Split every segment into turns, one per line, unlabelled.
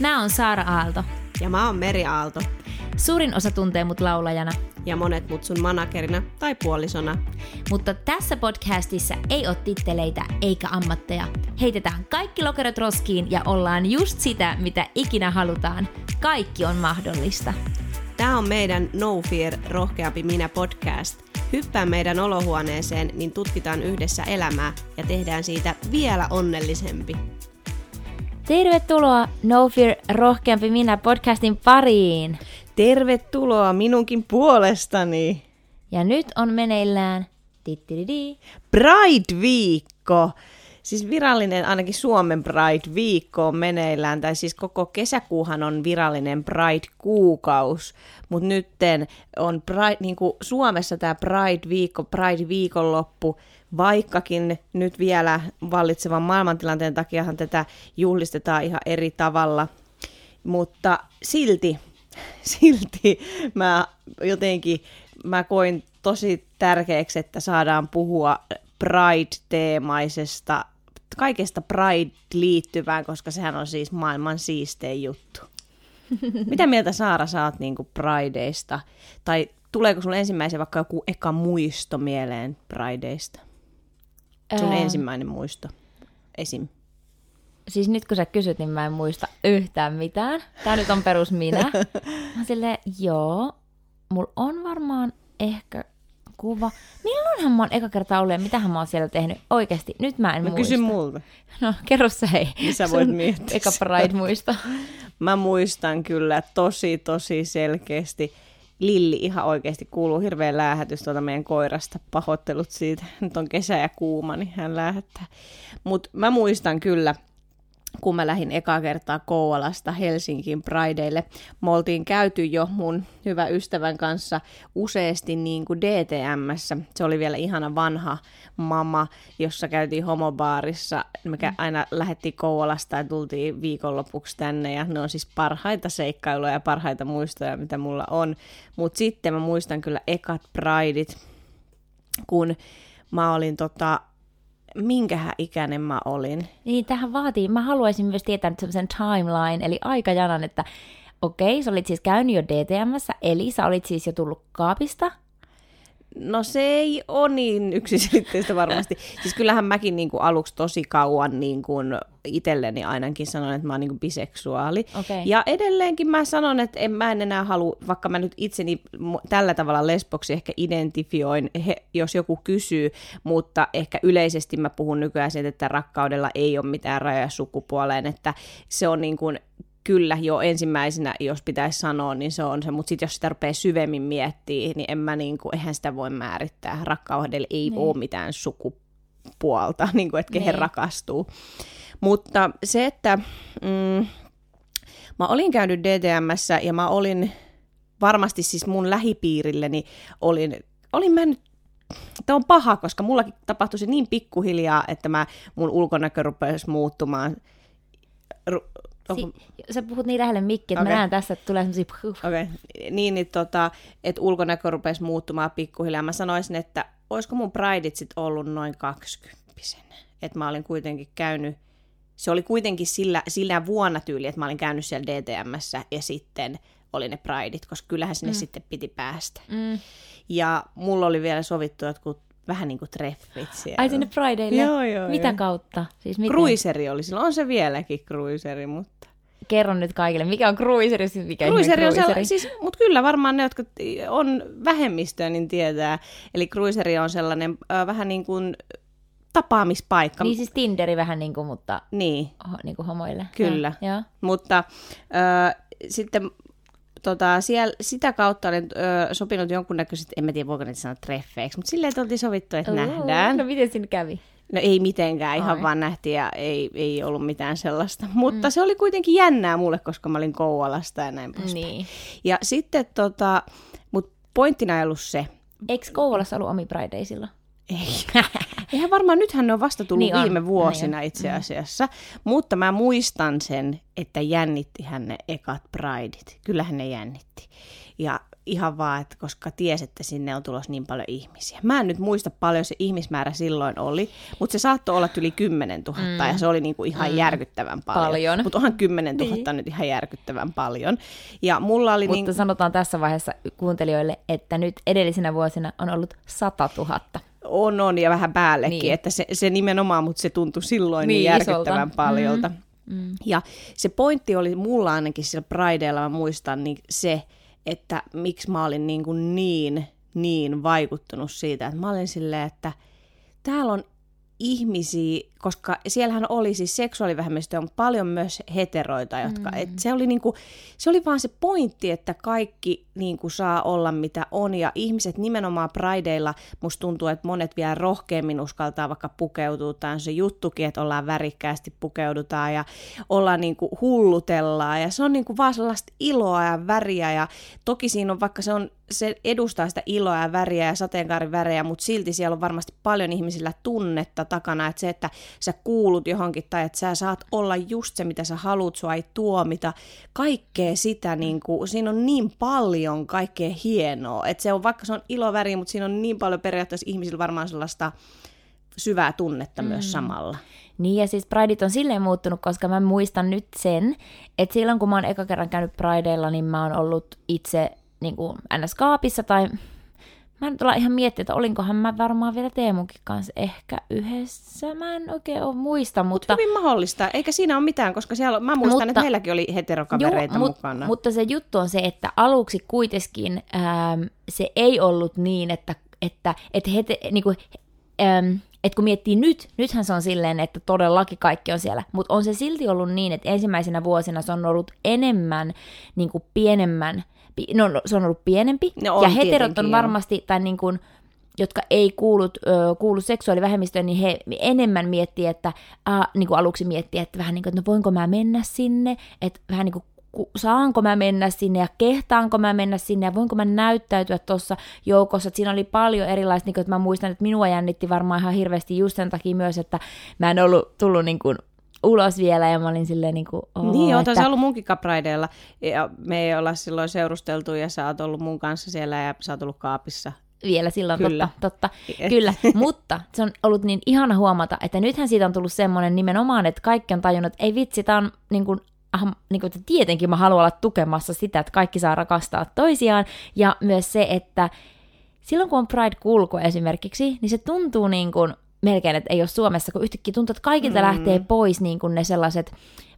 Mä oon Saara Aalto.
Ja mä oon Meri Aalto.
Suurin osa tuntee mut laulajana.
Ja monet mut sun managerina tai puolisona.
Mutta tässä podcastissa ei ole titteleitä eikä ammatteja. Heitetään kaikki lokerot roskiin ja ollaan just sitä, mitä ikinä halutaan. Kaikki on mahdollista.
Tämä on meidän No Fear Rohkeampi minä podcast. Hyppää meidän olohuoneeseen, niin tutkitaan yhdessä elämää ja tehdään siitä vielä onnellisempi.
Tervetuloa No Fear Rohkeampi minä podcastin pariin.
Tervetuloa minunkin puolestani.
Ja nyt on meneillään tittididi.
Pride-viikko. Siis virallinen, ainakin Suomen Pride-viikko on meneillään, tai siis koko kesäkuuhan on virallinen Pride-kuukaus, mutta nytten on Pride, niin kuin Suomessa tämä Pride-viikko, Pride-viikonloppu, vaikkakin nyt vielä vallitsevan maailmantilanteen takiahan tätä juhlistetaan ihan eri tavalla, mutta silti, silti mä jotenkin, mä koin tosi tärkeäksi, että saadaan puhua Pride-teemaisesta, kaikesta Pride liittyvään, koska sehän on siis maailman siistein juttu. Mitä mieltä Saara sä oot niinku Prideista? Tai tuleeko sulle ensimmäisen vaikka joku eka muisto mieleen Prideista? Sun
Ää.
ensimmäinen muisto, esim.
Siis nyt kun sä kysyt, niin mä en muista yhtään mitään. Tää nyt on perus minä. Mä silleen, joo, mulla on varmaan ehkä kuva. Milloinhan mä oon eka kertaa ollut ja mitähän mä oon siellä tehnyt? Oikeesti, nyt mä en
Mä
muista.
kysyn multa.
No, kerro sä hei.
Niin sä voit
Sun
miettiä
Eka
sitä.
Pride-muista.
Mä muistan kyllä tosi, tosi selkeästi. Lilli ihan oikeasti kuuluu hirveän läähätys tuolta meidän koirasta. Pahoittelut siitä. Nyt on kesä ja kuuma, niin hän lähettää. Mutta mä muistan kyllä, kun mä lähdin ekaa kertaa Kouvolasta Helsinkiin Prideille. Me oltiin käyty jo mun hyvä ystävän kanssa useasti niin kuin DTMssä. Se oli vielä ihana vanha mama, jossa käytiin homobaarissa. Me kä- aina lähdettiin Kouvolasta ja tultiin viikonlopuksi tänne ja ne on siis parhaita seikkailuja ja parhaita muistoja, mitä mulla on. Mutta sitten mä muistan kyllä ekat Prideit, kun mä olin tota, minkähän ikäinen mä olin.
Niin, tähän vaatii. Mä haluaisin myös tietää nyt semmoisen timeline, eli aikajanan, että okei, sä olit siis käynyt jo DTMssä, eli sä olit siis jo tullut kaapista.
No se ei ole niin yksiselitteistä varmasti. siis kyllähän mäkin niin kuin aluksi tosi kauan niin kuin itselleni ainakin sanon, että mä oon niin kuin biseksuaali.
Okei.
Ja edelleenkin mä sanon, että en, mä en enää halua, vaikka mä nyt itseni tällä tavalla lesboksi ehkä identifioin, he, jos joku kysyy, mutta ehkä yleisesti mä puhun nykyään siitä, että rakkaudella ei ole mitään rajoja sukupuoleen, että se on niin kuin kyllä jo ensimmäisenä, jos pitäisi sanoa, niin se on se, mutta sitten jos sitä rupeaa syvemmin miettimään, niin en mä niinku, eihän sitä voi määrittää. Rakkaudella ei niin. ole mitään sukupuolta, niin kuin, että kehen
Niin.
rakastuu. Mutta se, että mm, mä olin käynyt DTMssä ja mä olin varmasti siis mun lähipiirilleni olin, olin mä nyt Tämä on paha, koska mullakin tapahtui se niin pikkuhiljaa, että mä, mun ulkonäkö rupesi muuttumaan. Ru-
Si- sä puhut niin lähelle mikki, että okay. Mä näen tässä, että tulee semmosia...
Okei, okay. niin, niin tota, että ulkonäkö rupesi muuttumaan pikkuhiljaa. Mä sanoisin, että olisiko mun prideit sit ollut noin 20 Että mä olin kuitenkin käynyt, se oli kuitenkin sillä, sillä vuonna tyyli, että mä olin käynyt siellä DTMssä ja sitten oli ne prideit, koska kyllähän sinne mm. sitten piti päästä.
Mm.
Ja mulla oli vielä sovittu jotkut vähän niin kuin treffit siellä.
Ai sinne Prideille?
Joo, joo,
Mitä
joo.
kautta? Siis miten?
Kruiseri oli silloin, on se vieläkin kruiseri, mutta...
Kerro nyt kaikille, mikä on cruiseri, siis mikä
Kruiseri on
kruiseri?
sellainen, siis, mutta kyllä varmaan ne, jotka on vähemmistöä, niin tietää. Eli kruiseri on sellainen ö, vähän niin kuin tapaamispaikka.
Niin siis Tinderi vähän niin kuin, mutta
niin.
ho, niin kuin homoille.
Kyllä.
Joo.
Mutta ö, sitten tota, siellä, sitä kautta olen ö, sopinut jonkunnäköiset, en mä tiedä voiko niitä sanoa treffeiksi, mutta silleen, oltiin sovittu, että nähdään.
No miten siinä kävi?
No ei mitenkään, ihan
Ai.
vaan nähtiin ja ei, ei ollut mitään sellaista. Mutta mm. se oli kuitenkin jännää mulle, koska mä olin Kouvolasta ja näin poispäin.
Niin.
Ja sitten tota, mut pointtina ei ollut se,
Eikö Kouvolassa ollut omi silloin?
ei. Eihän varmaan, nythän ne on vasta tullut
Niin on,
viime vuosina
niin
itse asiassa. Mutta mä muistan sen, että jännittihän ne ekat prideit. Kyllähän ne jännitti. Ja ihan vaan, että koska ties, että sinne on tulossa niin paljon ihmisiä. Mä en nyt muista paljon se ihmismäärä silloin oli, mutta se saattoi olla yli 10 000 mm. ja se oli niinku ihan mm. järkyttävän paljon. paljon. Mutta onhan 10 000 niin. nyt ihan järkyttävän paljon. Ja mulla oli
mutta niin... sanotaan tässä vaiheessa kuuntelijoille, että nyt edellisinä vuosina on ollut 100 000.
On, on, ja vähän päällekin, niin. että se, se nimenomaan, mutta se tuntui silloin niin, niin järkyttävän isolta. paljolta. Mm. Mm. Ja se pointti oli mulla ainakin sillä Prideilla, mä muistan, niin se, että miksi mä olin niin, kuin niin, niin vaikuttunut siitä, että mä olin silleen, että täällä on ihmisiä, koska siellähän oli siis seksuaalivähemmistöjä, mutta paljon myös heteroita, jotka, mm. et se, oli niinku, se oli vaan se pointti, että kaikki niinku saa olla mitä on, ja ihmiset nimenomaan Prideilla, musta tuntuu, että monet vielä rohkeammin uskaltaa vaikka pukeutua, tai on se juttukin, että ollaan värikkäästi pukeudutaan, ja ollaan niinku hullutellaan, ja se on niinku vaan sellaista iloa ja väriä, ja toki siinä on, vaikka se on se edustaa sitä iloa ja väriä ja sateenkaarivärejä, mutta silti siellä on varmasti paljon ihmisillä tunnetta takana, että se, että sä kuulut johonkin tai että sä saat olla just se, mitä sä haluat, sua ei tuomita, kaikkea sitä, niin kuin, siinä on niin paljon kaikkea hienoa, että se on, vaikka se on iloväri, mutta siinä on niin paljon periaatteessa ihmisillä varmaan sellaista syvää tunnetta mm. myös samalla.
Niin ja siis Prideit on silleen muuttunut, koska mä muistan nyt sen, että silloin kun mä oon eka kerran käynyt Prideilla, niin mä oon ollut itse niin kuin NS-kaapissa tai Mä en tulla ihan miettiä, että olinkohan mä varmaan vielä Teemunkin kanssa ehkä yhdessä. Mä en oikein ole muista, mutta...
Mut hyvin mahdollista. Eikä siinä ole mitään, koska siellä, mä muistan, mutta, että meilläkin oli heterokavereita juu, mukana.
Mutta se juttu on se, että aluksi kuitenkin ähm, se ei ollut niin, että, että, että hete, niin kuin, ähm, et kun miettii nyt, nythän se on silleen, että todellakin kaikki on siellä, mutta on se silti ollut niin, että ensimmäisenä vuosina se on ollut enemmän niin kuin pienemmän no, no, se on ollut pienempi, no, on ja heterot on varmasti, tai niin kuin, jotka ei kuulu, ö, kuulu seksuaalivähemmistöön, niin he enemmän miettii, että a, niin kuin aluksi miettii, että vähän niin kuin, että no voinko mä mennä sinne, että vähän niin kuin saanko mä mennä sinne ja kehtaanko mä mennä sinne ja voinko mä näyttäytyä tuossa joukossa. Että siinä oli paljon erilaista, niin kuin, että mä muistan, että minua jännitti varmaan ihan hirveästi just sen takia myös, että mä en ollut tullut niin kuin ulos vielä ja mä olin silleen niin kuin,
oh, Niin, että... sä ollut munkin kapraideilla ja me ei olla silloin seurusteltu ja sä oot ollut mun kanssa siellä ja sä oot ollut kaapissa.
Vielä silloin, Kyllä. totta, totta. Kyllä, mutta se on ollut niin ihana huomata, että nythän siitä on tullut semmoinen nimenomaan, että kaikki on tajunnut, että ei vitsi, tää on niin kuin, ah, niin kuin, että tietenkin mä haluan olla tukemassa sitä, että kaikki saa rakastaa toisiaan ja myös se, että silloin kun on Pride-kulku esimerkiksi, niin se tuntuu niin kuin, melkein, että ei ole Suomessa, kun yhtäkkiä tuntuu, että kaikilta mm. lähtee pois niin kuin ne sellaiset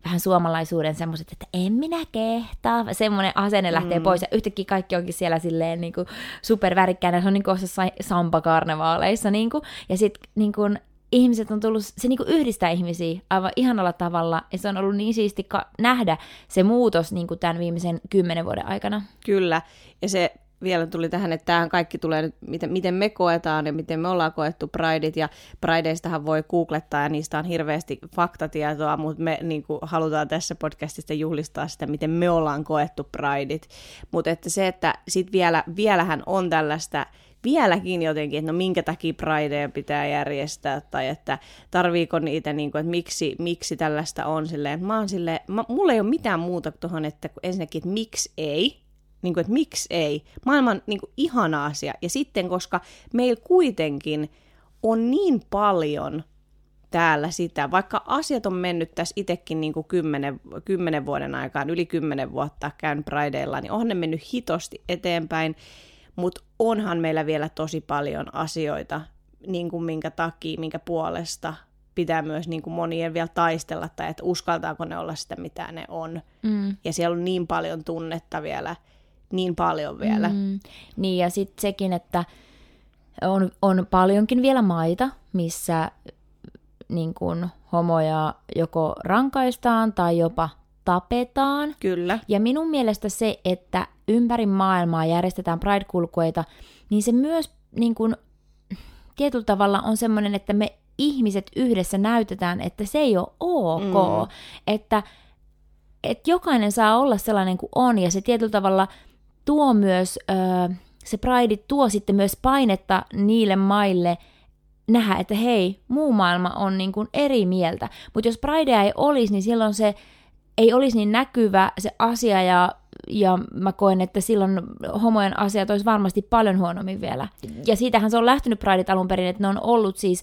vähän suomalaisuuden semmoiset, että en minä kehtaa, semmoinen asenne lähtee mm. pois ja yhtäkkiä kaikki onkin siellä silleen niin kuin supervärikkäänä, se on niin kuin samba-karnevaaleissa niin kuin, ja sitten niin kuin, ihmiset on tullut, se niin kuin yhdistää ihmisiä aivan ihanalla tavalla, ja se on ollut niin siisti nähdä se muutos niin kuin tämän viimeisen kymmenen vuoden aikana.
Kyllä, ja se vielä tuli tähän, että tämähän kaikki tulee miten, miten me koetaan ja miten me ollaan koettu Prideit, ja Prideistahan voi googlettaa, ja niistä on hirveästi faktatietoa, mutta me niin kuin, halutaan tässä podcastista juhlistaa sitä, miten me ollaan koettu Prideit. Mutta että se, että sit vielä, vielähän on tällaista, vieläkin jotenkin, että no minkä takia Prideja pitää järjestää, tai että tarviiko niitä, niin kuin, että miksi, miksi tällaista on silleen, mä oon silleen, mä, mulla ei ole mitään muuta tuohon, että ensinnäkin, että miksi ei, niin kuin, että miksi ei. Maailman niin kuin, ihana asia. Ja sitten, koska meillä kuitenkin on niin paljon täällä sitä, vaikka asiat on mennyt tässä itsekin niin kuin kymmenen, kymmenen vuoden aikaan, yli kymmenen vuotta käyn Prideilla, niin on ne mennyt hitosti eteenpäin, mutta onhan meillä vielä tosi paljon asioita, niin kuin minkä takia, minkä puolesta pitää myös niin kuin monien vielä taistella, tai että uskaltaako ne olla sitä, mitä ne on. Mm. Ja siellä on niin paljon tunnetta vielä, niin paljon vielä. Mm,
niin ja sitten sekin, että on, on paljonkin vielä maita, missä niin kun, homoja joko rankaistaan tai jopa tapetaan.
Kyllä.
Ja minun mielestä se, että ympäri maailmaa järjestetään Pride-kulkueita, niin se myös niin kun, tietyllä tavalla on semmoinen, että me ihmiset yhdessä näytetään, että se ei ole ok. Mm. Että, että jokainen saa olla sellainen kuin on, ja se tietyllä tavalla – tuo myös, ö, se Pride tuo sitten myös painetta niille maille nähdä, että hei, muu maailma on niin kuin eri mieltä. Mutta jos Pridea ei olisi, niin silloin se ei olisi niin näkyvä se asia ja ja mä koen, että silloin homojen asiat olisi varmasti paljon huonommin vielä. Ja siitähän se on lähtenyt Prideit alun perin, että ne on ollut siis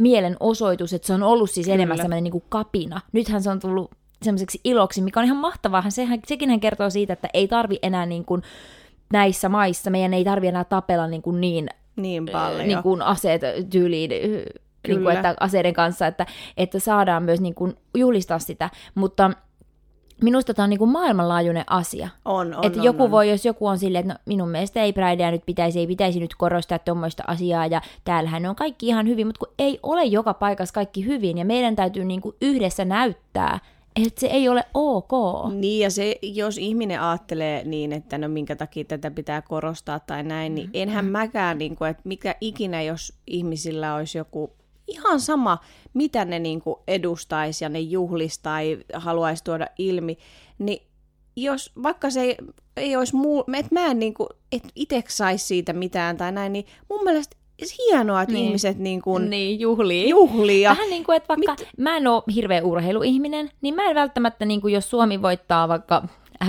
mielenosoitus, että se on ollut siis Kyllä. enemmän semmoinen niin kuin kapina. Nythän se on tullut semmoiseksi iloksi, mikä on ihan mahtavaa. Sehän, sekin hän kertoo siitä, että ei tarvi enää niin kuin näissä maissa, meidän ei tarvi enää tapella niin, kuin niin,
niin paljon.
Niin kuin aseet tyyliin niin kuin, että aseiden kanssa, että, että saadaan myös niin kuin, juhlistaa sitä. Mutta minusta tämä on niin kuin maailmanlaajuinen asia.
On, on,
että
on,
joku
on.
voi, jos joku on silleen, että no, minun mielestä ei Pridea nyt pitäisi, ei pitäisi nyt korostaa tuommoista asiaa, ja täällähän ne on kaikki ihan hyvin, mutta kun ei ole joka paikassa kaikki hyvin, ja meidän täytyy niin kuin yhdessä näyttää, että se ei ole ok.
Niin, ja se, jos ihminen ajattelee niin, että no minkä takia tätä pitää korostaa tai näin, niin mm. enhän mäkään, niin kuin, että mikä ikinä, jos ihmisillä olisi joku ihan sama, mitä ne niin kuin edustaisi ja ne juhlisi tai haluaisi tuoda ilmi, niin jos vaikka se ei, ei olisi muu, että mä en niin kuin, et itse saisi siitä mitään tai näin, niin mun mielestä hienoa, että niin. ihmiset niin kuin
niin, juhlii.
juhlii.
Vähän niin kuin, että vaikka Mit... mä en ole hirveä urheiluihminen, niin mä en välttämättä, niin kuin jos Suomi voittaa vaikka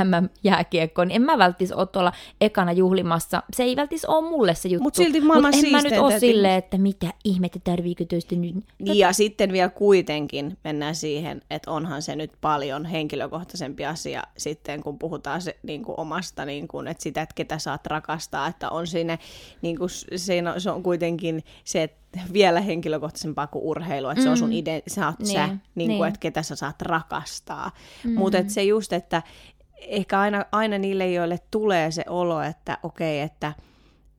MM-jääkiekko, niin en mä välttis ole tuolla ekana juhlimassa. Se ei välttis ole mulle se juttu.
Mutta silti maailman
Mut en mä nyt ole
silleen,
että mitä ihmettä tarviiko tuosta nyt.
Niin, ja sitten vielä kuitenkin mennään siihen, että onhan se nyt paljon henkilökohtaisempi asia sitten, kun puhutaan se, niin kuin omasta, niin kuin, että sitä, että ketä saat rakastaa, että on siinä, niin kuin, siinä, se on kuitenkin se, että vielä henkilökohtaisempaa kuin urheilu, että mm. se on sun mm. ide, sä oot niin, sä, niin niin. Kuin, että ketä sä saat rakastaa. Mm. Mutta se just, että ehkä aina, aina niille, joille tulee se olo, että okei, okay, että,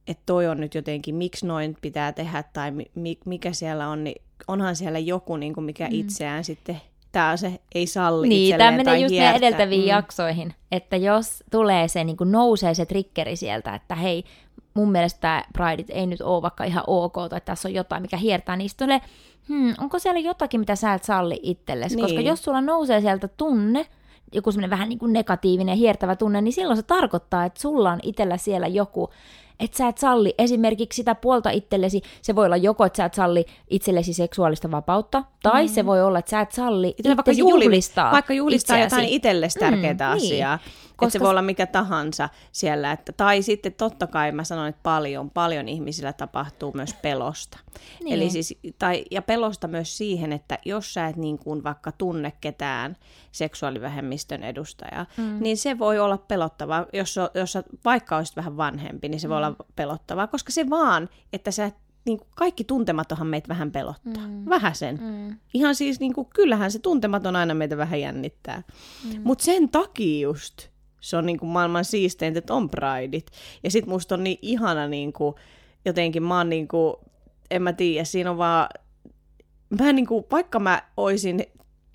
että toi on nyt jotenkin, miksi noin pitää tehdä tai mi, mikä siellä on, niin onhan siellä joku, niin kuin mikä mm. itseään sitten tämä se ei salli
Niin, tämä menee just meidän edeltäviin mm. jaksoihin, että jos tulee se, niin kuin nousee se triggeri sieltä, että hei, mun mielestä tämä Pride ei nyt ole vaikka ihan ok, tai tässä on jotain, mikä hiertää, niin sitten hmm, onko siellä jotakin, mitä sä et salli itsellesi? Niin. Koska jos sulla nousee sieltä tunne, joku semmoinen vähän niin kuin negatiivinen, hiertävä tunne, niin silloin se tarkoittaa, että sulla on itsellä siellä joku, että sä et salli esimerkiksi sitä puolta itsellesi, se voi olla joko, että sä et salli itsellesi seksuaalista vapautta, tai mm. se voi olla, että sä et salli itse
vaikka
juhlistaa
Vaikka juhlistaa itseäsi. jotain itsellesi tärkeää mm, asiaa. Niin. Koska... Että se voi olla mikä tahansa siellä. Että, tai sitten totta kai mä sanon, että paljon, paljon ihmisillä tapahtuu myös pelosta. Niin. Eli siis, tai, ja pelosta myös siihen, että jos sä et niin kuin vaikka tunne ketään seksuaalivähemmistön edustajaa, mm. niin se voi olla pelottavaa. Jos, jos sä vaikka olisit vähän vanhempi, niin se mm. voi olla pelottavaa, koska se vaan, että sä niin kuin kaikki tuntematonhan meitä vähän pelottaa. Mm. Vähän sen. Mm. Ihan siis, niin kuin, kyllähän se tuntematon aina meitä vähän jännittää. Mm. Mutta sen takia just se on niin kuin maailman siisteintä, että on prideit. Ja sit musta on niin ihana niin kuin, jotenkin, mä oon niin kuin, en mä tiedä, siinä on vaan, mä niin kuin, vaikka mä oisin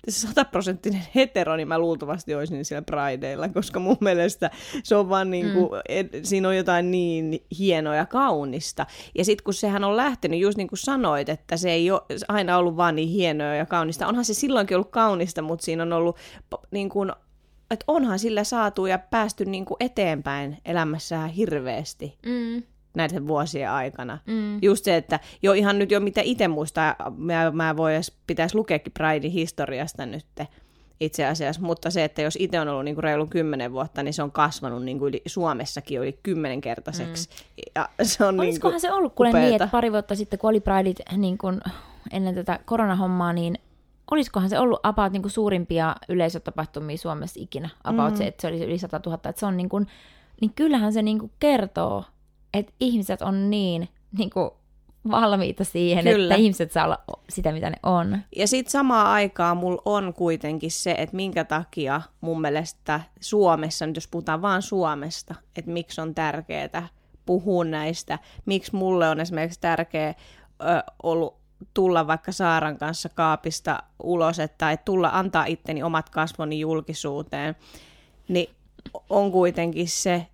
sataprosenttinen hetero, niin mä luultavasti olisin siellä Prideilla, koska mun mielestä se on vaan niin kuin, mm. et, siinä on jotain niin hienoa ja kaunista. Ja sitten kun sehän on lähtenyt, just niin kuin sanoit, että se ei ole aina ollut vaan niin hienoa ja kaunista. Onhan se silloinkin ollut kaunista, mutta siinä on ollut niin kuin, että onhan sillä saatu ja päästy niin kuin eteenpäin elämässään hirveästi. Mm näiden vuosien aikana. Mm. Just se, että jo ihan nyt jo mitä itse muistaa, mä, mä vois, pitäisi lukeekin Pridein historiasta nyt itse asiassa, mutta se, että jos itse on ollut niin kuin reilun kymmenen vuotta, niin se on kasvanut niin kuin yli, Suomessakin yli kymmenenkertaiseksi. Mm. Ja se on
Olisikohan
niin
se ollut kuule niin, että pari vuotta sitten, kun oli Prideit niin ennen tätä koronahommaa, niin olisikohan se ollut about niin kuin suurimpia yleisötapahtumia Suomessa ikinä, about mm. se, että se oli yli 100 000, että se on niin kuin, niin kyllähän se niin kuin kertoo, että ihmiset on niin, niin kuin valmiita siihen, Kyllä. että ihmiset saa olla sitä, mitä ne on.
Ja sitten samaan aikaan mulla on kuitenkin se, että minkä takia mun mielestä Suomessa, nyt jos puhutaan vaan Suomesta, että miksi on tärkeää puhua näistä, miksi mulle on esimerkiksi tärkeää ollut tulla vaikka Saaran kanssa kaapista ulos, että, että tulla antaa itteni omat kasvoni julkisuuteen, niin on kuitenkin se,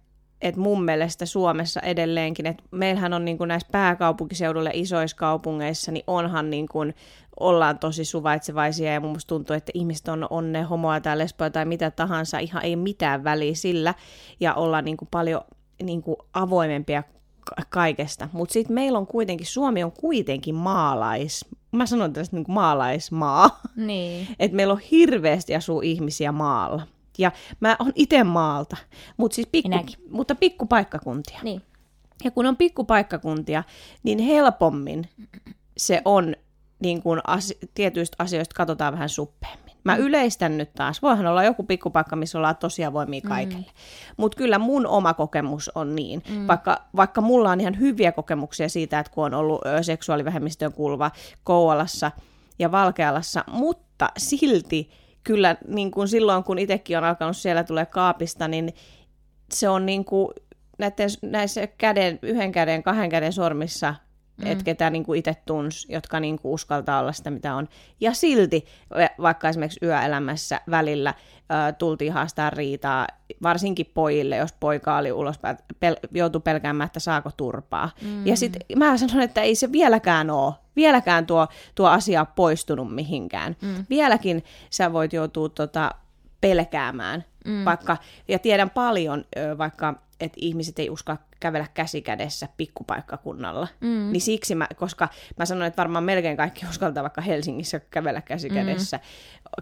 että mun mielestä Suomessa edelleenkin, että meillähän on niin kuin näissä pääkaupunkiseudulla isoissa kaupungeissa, niin onhan niin kuin, ollaan tosi suvaitsevaisia ja mun mielestä tuntuu, että ihmiset on, on ne homoa tai lesboja tai mitä tahansa, ihan ei mitään väliä sillä. Ja ollaan niin kuin paljon niin kuin avoimempia kaikesta. Mutta sitten meillä on kuitenkin, Suomi on kuitenkin maalais, mä sanon tästä niin kuin maalaismaa.
Niin.
Että meillä on hirveästi asuu ihmisiä maalla. Ja mä oon itse maalta, Mut siis pikku,
Minäkin.
mutta pikkupaikkakuntia.
Niin.
Ja kun on pikkupaikkakuntia, niin helpommin se on niin kuin asi- tietyistä asioista katsotaan vähän suppeemmin. Mä
Mm.
yleistän nyt taas. Voihan olla joku pikkupaikka, missä ollaan tosi avoimia kaikelle. Mm. Mutta kyllä mun oma kokemus on niin. Mm. Vaikka, vaikka mulla on ihan hyviä kokemuksia siitä, että kun on ollut seksuaalivähemmistöön kuuluva Kouvolassa ja Valkealassa, mutta silti kyllä niin kuin silloin, kun itsekin on alkanut siellä tulee kaapista, niin se on niin kuin näiden, näissä käden, yhden käden, kahden käden sormissa, mm. että ketä niin kuin itse tuns, jotka niin kuin uskaltaa olla sitä, mitä on. Ja silti, vaikka esimerkiksi yöelämässä välillä ö, tultiin haastaa riitaa, varsinkin pojille, jos poika oli ulos, pel, joutui pelkäämään, että saako turpaa. Mm. Ja sitten mä sanon, että ei se vieläkään ole, vieläkään tuo, tuo asia ole poistunut mihinkään. Mm. Vieläkin sä voit joutua tota, pelkäämään, mm. vaikka, ja tiedän paljon, vaikka että ihmiset ei uskalla kävellä käsi kädessä pikkupaikkakunnalla. Mm. Niin siksi mä, koska mä sanon, että varmaan melkein kaikki uskaltaa vaikka Helsingissä kävellä käsi kädessä,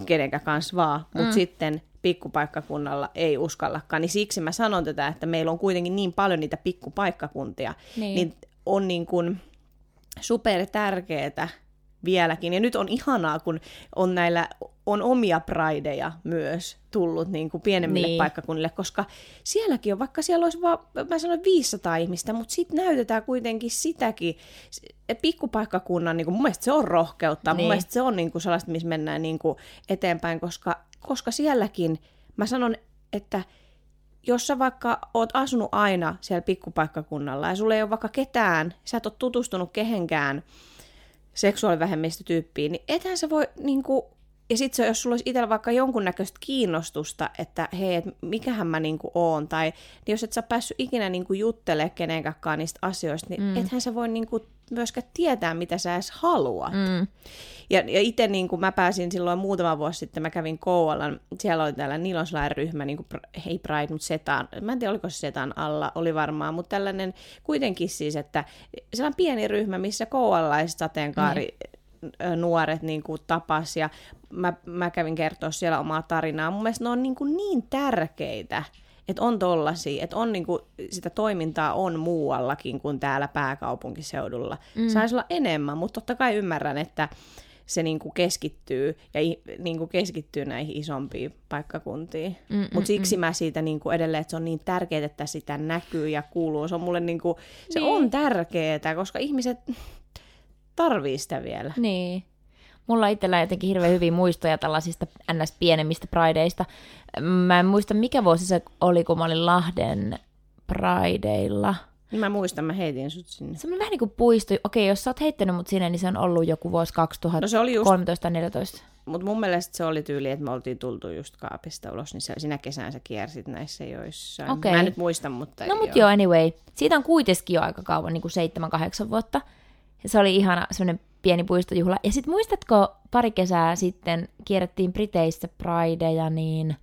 mm. kenenkä kanssa vaan, mutta mm. sitten pikkupaikkakunnalla ei uskallakaan. Niin siksi mä sanon tätä, että meillä on kuitenkin niin paljon niitä pikkupaikkakuntia, niin, niin on niin kuin super tärkeetä vieläkin. Ja nyt on ihanaa, kun on näillä on omia prideja myös tullut niin kuin pienemmille niin. paikkakunnille, koska sielläkin on, vaikka siellä olisi vaan, mä sanoin 500 ihmistä, mutta sitten näytetään kuitenkin sitäkin, pikkupaikkakunnan, niin kuin, mun mielestä se on rohkeutta, niin. mun mielestä se on niin kuin sellaista, missä mennään niin kuin eteenpäin, koska, koska sielläkin, mä sanon, että jos sä vaikka oot asunut aina siellä pikkupaikkakunnalla ja sulla ei ole vaikka ketään, sä et ole tutustunut kehenkään seksuaalivähemmistötyyppiin, niin ethän sä voi niin kuin, ja sitten jos sulla olisi itsellä vaikka jonkunnäköistä kiinnostusta, että hei, et mikähän mä niinku oon, tai niin jos et sä päässyt ikinä niinku juttelemaan kenenkään niistä asioista, niin mm. ethän sä voi niinku myöskään tietää, mitä sä edes haluat. Mm. Ja, ja itse niin mä pääsin silloin muutama vuosi sitten, mä kävin Kouvolan, siellä oli tällainen Nilonslain-ryhmä, niin kuin, hei Pride, mutta Setan, mä en tiedä oliko se Setan alla, oli varmaan, mutta tällainen kuitenkin siis, että sellainen pieni ryhmä, missä kouvolalaiset sateenkaari mm nuoret niin kuin tapas ja mä, mä kävin kertoa siellä omaa tarinaa. Mun mielestä ne on niin, kuin niin tärkeitä, että on tollasia, että on niin kuin, sitä toimintaa on muuallakin kuin täällä pääkaupunkiseudulla. Mm. Saisi olla enemmän, mutta totta kai ymmärrän, että se niin kuin keskittyy ja niin kuin keskittyy näihin isompiin paikkakuntiin. Mutta siksi mä siitä niin kuin edelleen, että se on niin tärkeää, että sitä näkyy ja kuuluu. Se on mulle niin kuin, se niin. on tärkeää, koska ihmiset tarvii sitä vielä.
Niin. Mulla itsellä jotenkin hirveän hyviä muistoja tällaisista ns. pienemmistä prideista. Mä en muista, mikä vuosi se oli, kun mä olin Lahden prideilla.
Niin mä muistan, mä heitin sut sinne.
Se on vähän niin kuin puisto. Okei, jos sä oot heittänyt mut sinne, niin se on ollut joku vuosi 2013 no se oli just... 14.
Mutta mun mielestä se oli tyyli, että me oltiin tultu just kaapista ulos, niin sinä kesänä sä kiersit näissä joissa. Okay. Mä en nyt muista, mutta
No mutta joo, anyway. Siitä on kuitenkin jo aika kauan, niin kuin 7-8 vuotta. Se oli ihana semmoinen pieni puistojuhla. Ja sitten muistatko, pari kesää sitten kierrettiin Briteissä Prideja, niin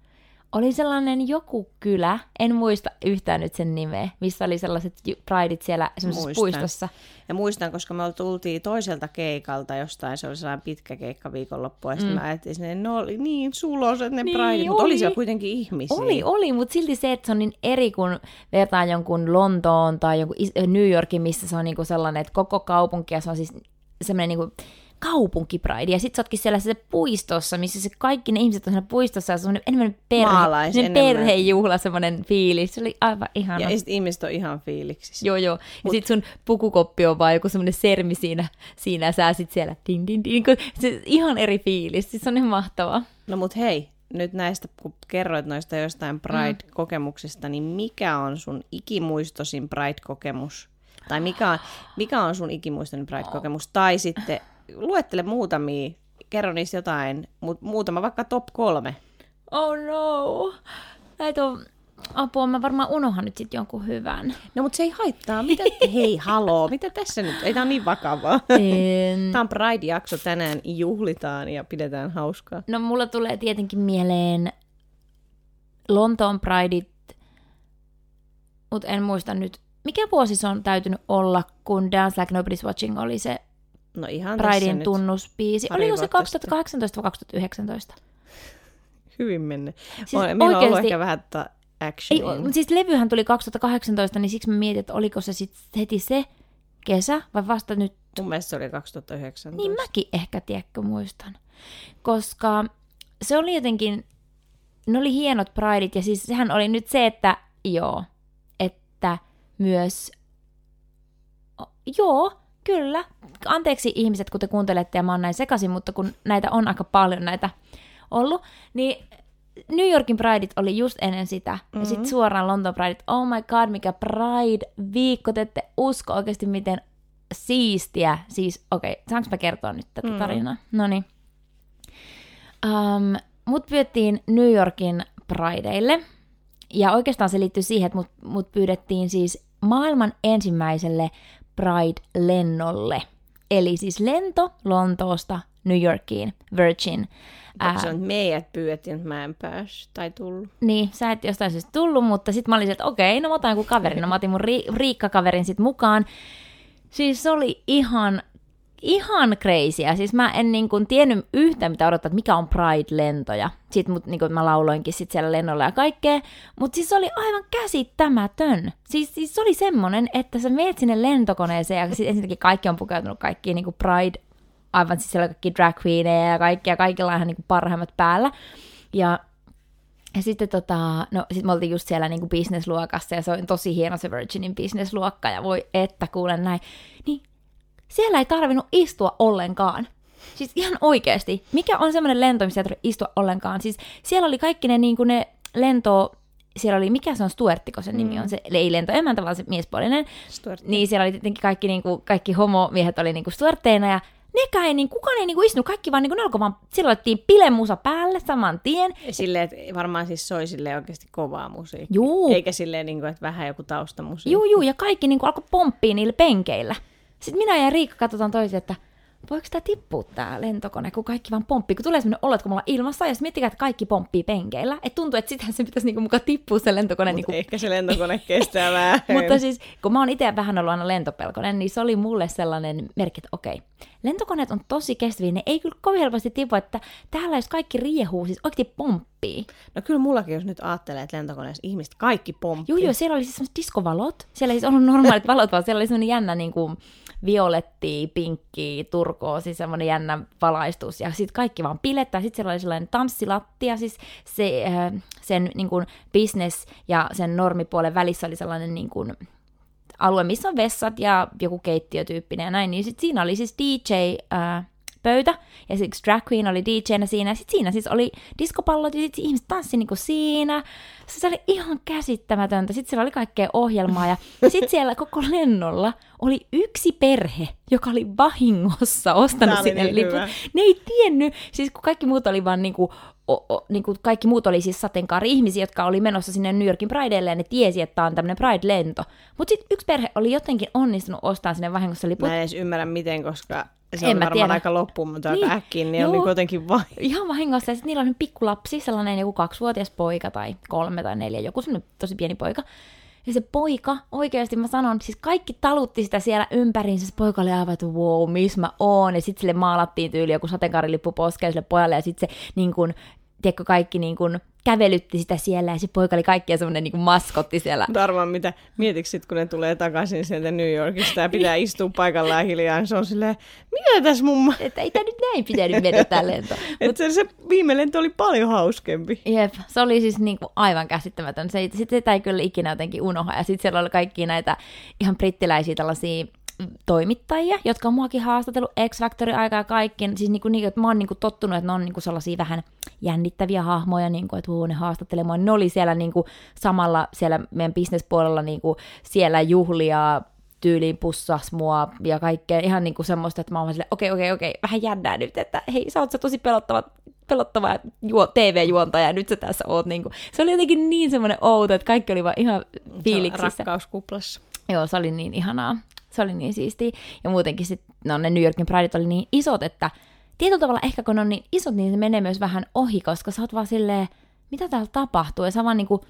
oli sellainen joku kylä, en muista yhtään nyt sen nimeä, missä oli sellaiset prideit siellä semmoisessa puistossa.
Ja muistan, koska me tultiin toiselta keikalta jostain, se oli sellainen pitkä keikka viikonloppu, ja sitten mm. mä ajattelin sinne, ne oli niin suloset ne niin, prideit, mutta oli siellä kuitenkin ihmisiä.
Oli, oli, mutta silti se, että se on niin eri kuin vertaan jonkun Lontoon tai jonkun New Yorkin, missä se on niinku sellainen, että koko kaupunki, ja se on siis semmoinen niinku kaupunkipraidi. Ja sit sä ootkin siellä se puistossa, missä se kaikki ne ihmiset on siellä puistossa ja se on enemmän perhe,
Maalais,
perhejuhla, semmoinen fiilis. Se oli aivan ihana.
Ja sit ihmiset on ihan fiiliksissä.
Joo, joo. Ja Mut... sit sun pukukoppi on vaan joku semmoinen sermi siinä, siinä sä sit siellä din, din, din, se ihan eri fiilis. Siis se on ihan mahtavaa.
No mut hei, nyt näistä, kun kerroit noista jostain Pride-kokemuksista, niin mikä on sun ikimuistosin Pride-kokemus? Tai mikä on, mikä on sun ikimuistoinen Pride-kokemus? Tai sitten luettele muutamia, kerro niistä jotain, mutta muutama vaikka top kolme.
Oh no, näitä on apua, mä varmaan unohan nyt sitten jonkun hyvän.
No mutta se ei haittaa. Mitä, hei, haloo, mitä tässä nyt? Ei tämä niin vakavaa. En... Tämä on Pride-jakso, tänään juhlitaan ja pidetään hauskaa.
No mulla tulee tietenkin mieleen Lontoon Prideit, mutta en muista nyt, mikä vuosi se on täytynyt olla, kun Dance Like Nobody's Watching oli se
No ihan
Pridein tunnuspiisi. Oliko se 2018 vai 2019?
Hyvin mennyt.
Siis
Meillä on ollut ehkä vähän tota action.
Ei, siis levyhän tuli 2018, niin siksi mä mietin, että oliko se sitten heti se kesä vai vasta nyt.
Mun mielestä se oli 2019.
Niin mäkin ehkä, tiedätkö, muistan. Koska se oli jotenkin, ne oli hienot prideit ja siis sehän oli nyt se, että joo, että myös, joo, kyllä, anteeksi ihmiset, kun te kuuntelette ja mä oon näin sekaisin, mutta kun näitä on aika paljon näitä ollut, niin New Yorkin Prideit oli just ennen sitä, mm-hmm. ja sitten suoraan Lontoon Prideit. Oh my god, mikä Pride-viikko, te ette usko oikeasti miten siistiä. Siis, okei, okay, saanko mä kertoa nyt tätä
Mm.
tarinaa? No niin. Um, mut pyydettiin New Yorkin Prideille, ja oikeastaan se liittyy siihen, että mut, mut pyydettiin siis maailman ensimmäiselle Pride-lennolle. Eli siis lento Lontoosta New Yorkiin, Virgin.
Ää... Se on, meidät pyydettiin, että mä en päässyt tai tullut.
Niin, sä et jostain syystä tullut, mutta sitten mä olin että okei, no mä otan joku kaverin. No mä otin mun ri- Riikka-kaverin sitten mukaan. Siis se oli ihan, ihan crazyä. Siis mä en niin kuin tiennyt yhtään, mitä odottaa, että mikä on Pride-lentoja. Sitten mut, niin kuin mä lauloinkin sit siellä lennolla ja kaikkea. Mutta siis se oli aivan käsittämätön. Siis, siis se oli semmonen, että sä meet sinne lentokoneeseen ja siis ensinnäkin kaikki on pukeutunut kaikkiin niin kuin Pride aivan siis siellä kaikki drag queeneja ja kaikkia, kaikilla on ihan niin kuin parhaimmat päällä. Ja ja sitten tota, no sit me oltiin just siellä niinku businessluokassa ja se on tosi hieno se Virginin businessluokka ja voi että kuulen näin. Niin siellä ei tarvinnut istua ollenkaan. Siis ihan oikeasti. Mikä on semmoinen lento, missä ei tarvitse istua ollenkaan? Siis siellä oli kaikki ne, niin ne lento... Siellä oli, mikä se on, Stuarttiko se nimi on, se ei lentoemäntä, vaan se miespuolinen.
Stuart.
Niin siellä oli tietenkin kaikki, niin kuin, kaikki homomiehet oli niin kuin Stuartteina ja nekään ei, niin kukaan ei niin kuin istunut, kaikki vaan niin kuin, ne alkoi vaan, siellä otettiin pilemusa päälle saman tien.
Silleen, että varmaan siis soi silleen oikeasti kovaa musiikkia.
Juu.
Eikä silleen, niin kuin, että vähän joku taustamusiikki.
Juu, juu, ja kaikki niin kuin alkoi pomppia niillä penkeillä. Sitten minä ja Riikka katsotaan toisia, että voiko tämä tippua tämä lentokone, kun kaikki vaan pomppii. Kun tulee sellainen olo, että kun me ollaan ilmassa, ja sitten miettikää, että kaikki pomppii penkeillä. Että tuntuu, että sitähän se pitäisi niinku mukaan tippua se lentokone.
Mut
Niinku...
Ehkä se lentokone kestää vähän.
Mutta siis, kun mä oon itse vähän ollut aina lentopelkonen, niin se oli mulle sellainen merkki, että okei, lentokoneet on tosi kestäviä, ne ei kyllä kovin helposti tipu, että täällä jos kaikki riehuu, siis oikeasti pomppii.
No kyllä mullakin, jos nyt ajattelee, että lentokoneessa ihmiset kaikki pomppii.
Joo, joo, siellä oli siis semmoiset diskovalot. Siellä ei siis ollut normaalit valot, vaan siellä oli semmoinen jännä niin kuin violetti, pinkki, turkoo, siis semmoinen jännä valaistus. Ja sitten kaikki vaan pilettää. Sitten siellä oli sellainen tanssilattia, siis se, äh, sen niin kuin business ja sen normipuolen välissä oli sellainen niin kuin, alue, missä on vessat ja joku keittiötyyppinen ja näin. Niin sitten siinä oli siis DJ... Äh, pöytä, ja siksi drag queen oli DJnä siinä, ja sitten siinä siis oli diskopallot, ja sitten ihmiset tanssi niinku siinä. Se oli ihan käsittämätöntä. Sitten siellä oli kaikkea ohjelmaa, ja sitten siellä koko lennolla oli yksi perhe, joka oli vahingossa ostanut
oli
sinne
niin
liput. Ne ei tiennyt, siis kun kaikki muut oli vaan niinku, o, o, niinku kaikki muut oli siis sateenkaari-ihmisiä, jotka oli menossa sinne New Yorkin Prideille, ja ne tiesi, että tämä on tämmöinen Pride-lento. Mutta sitten yksi perhe oli jotenkin onnistunut ostamaan sinne vahingossa liput.
Mä en edes ymmärrä miten, koska se
En
on
mä
varmaan
tiedä.
aika loppuun, mutta
Niin.
aika äkkiä, niin
Joo.
on niin jotenkin vain.
Ihan vahingossa. Ja sitten niillä oli pikkulapsi, sellainen joku kaksivuotias poika tai kolme tai neljä, joku semmoinen tosi pieni poika. Ja se poika, oikeasti mä sanon, siis kaikki talutti sitä siellä ympäriinsä. Se poika oli aivan, että wow, missä mä oon. Ja sitten sille maalattiin tyyli joku sateenkaarilippu poskeen sille pojalle. Ja sitten se niin kun, tiedätkö, kaikki niin kun, kävelytti sitä siellä. Ja se poika oli kaikkien semmoinen niin maskotti siellä.
Arvaa mitä, mietitkö sit, kun ne tulee takaisin sieltä New Yorkista ja pitää istua paikallaan hiljaa, niin se on silleen, mitä tässä mumma?
Että ei tämä nyt näin pitänyt mennä tää lento.
Että se, se viime lento oli paljon hauskempi.
Jep, se oli siis niinku aivan käsittämätön. Se, sit sitä ei kyllä ikinä jotenkin unoha. Ja sitten siellä oli kaikki näitä ihan brittiläisiä tällaisia toimittajia, jotka on muakin haastatellut X-Factorin aikaa ja kaikki. Siis niinku, niinku, että mä oon niinku tottunut, että ne on niinku sellaisia vähän jännittäviä hahmoja, niinku, että huu, ne haastattelee mua. Ne oli siellä niinku, samalla siellä meidän bisnespuolella niinku, siellä juhlia, tyyliin pussas mua ja kaikkea ihan niinku semmoista, että mä oon silleen, okei, okei, okei, vähän jännää nyt, että hei, sä oot se tosi pelottava, pelottava juo, TV-juontaja ja nyt sä tässä oot niinku. Se oli jotenkin niin semmoinen outo, että kaikki oli vaan ihan fiiliksissä.
Rakkauskuplassa.
Joo, se oli niin ihanaa. Se oli niin siistiä. Ja muutenkin sit, no ne New Yorkin Prideit oli niin isot, että tietyllä tavalla ehkä kun on niin isot, niin se menee myös vähän ohi, koska sä oot vaan silleen, mitä täällä tapahtuu? Ja sä vaan niinku,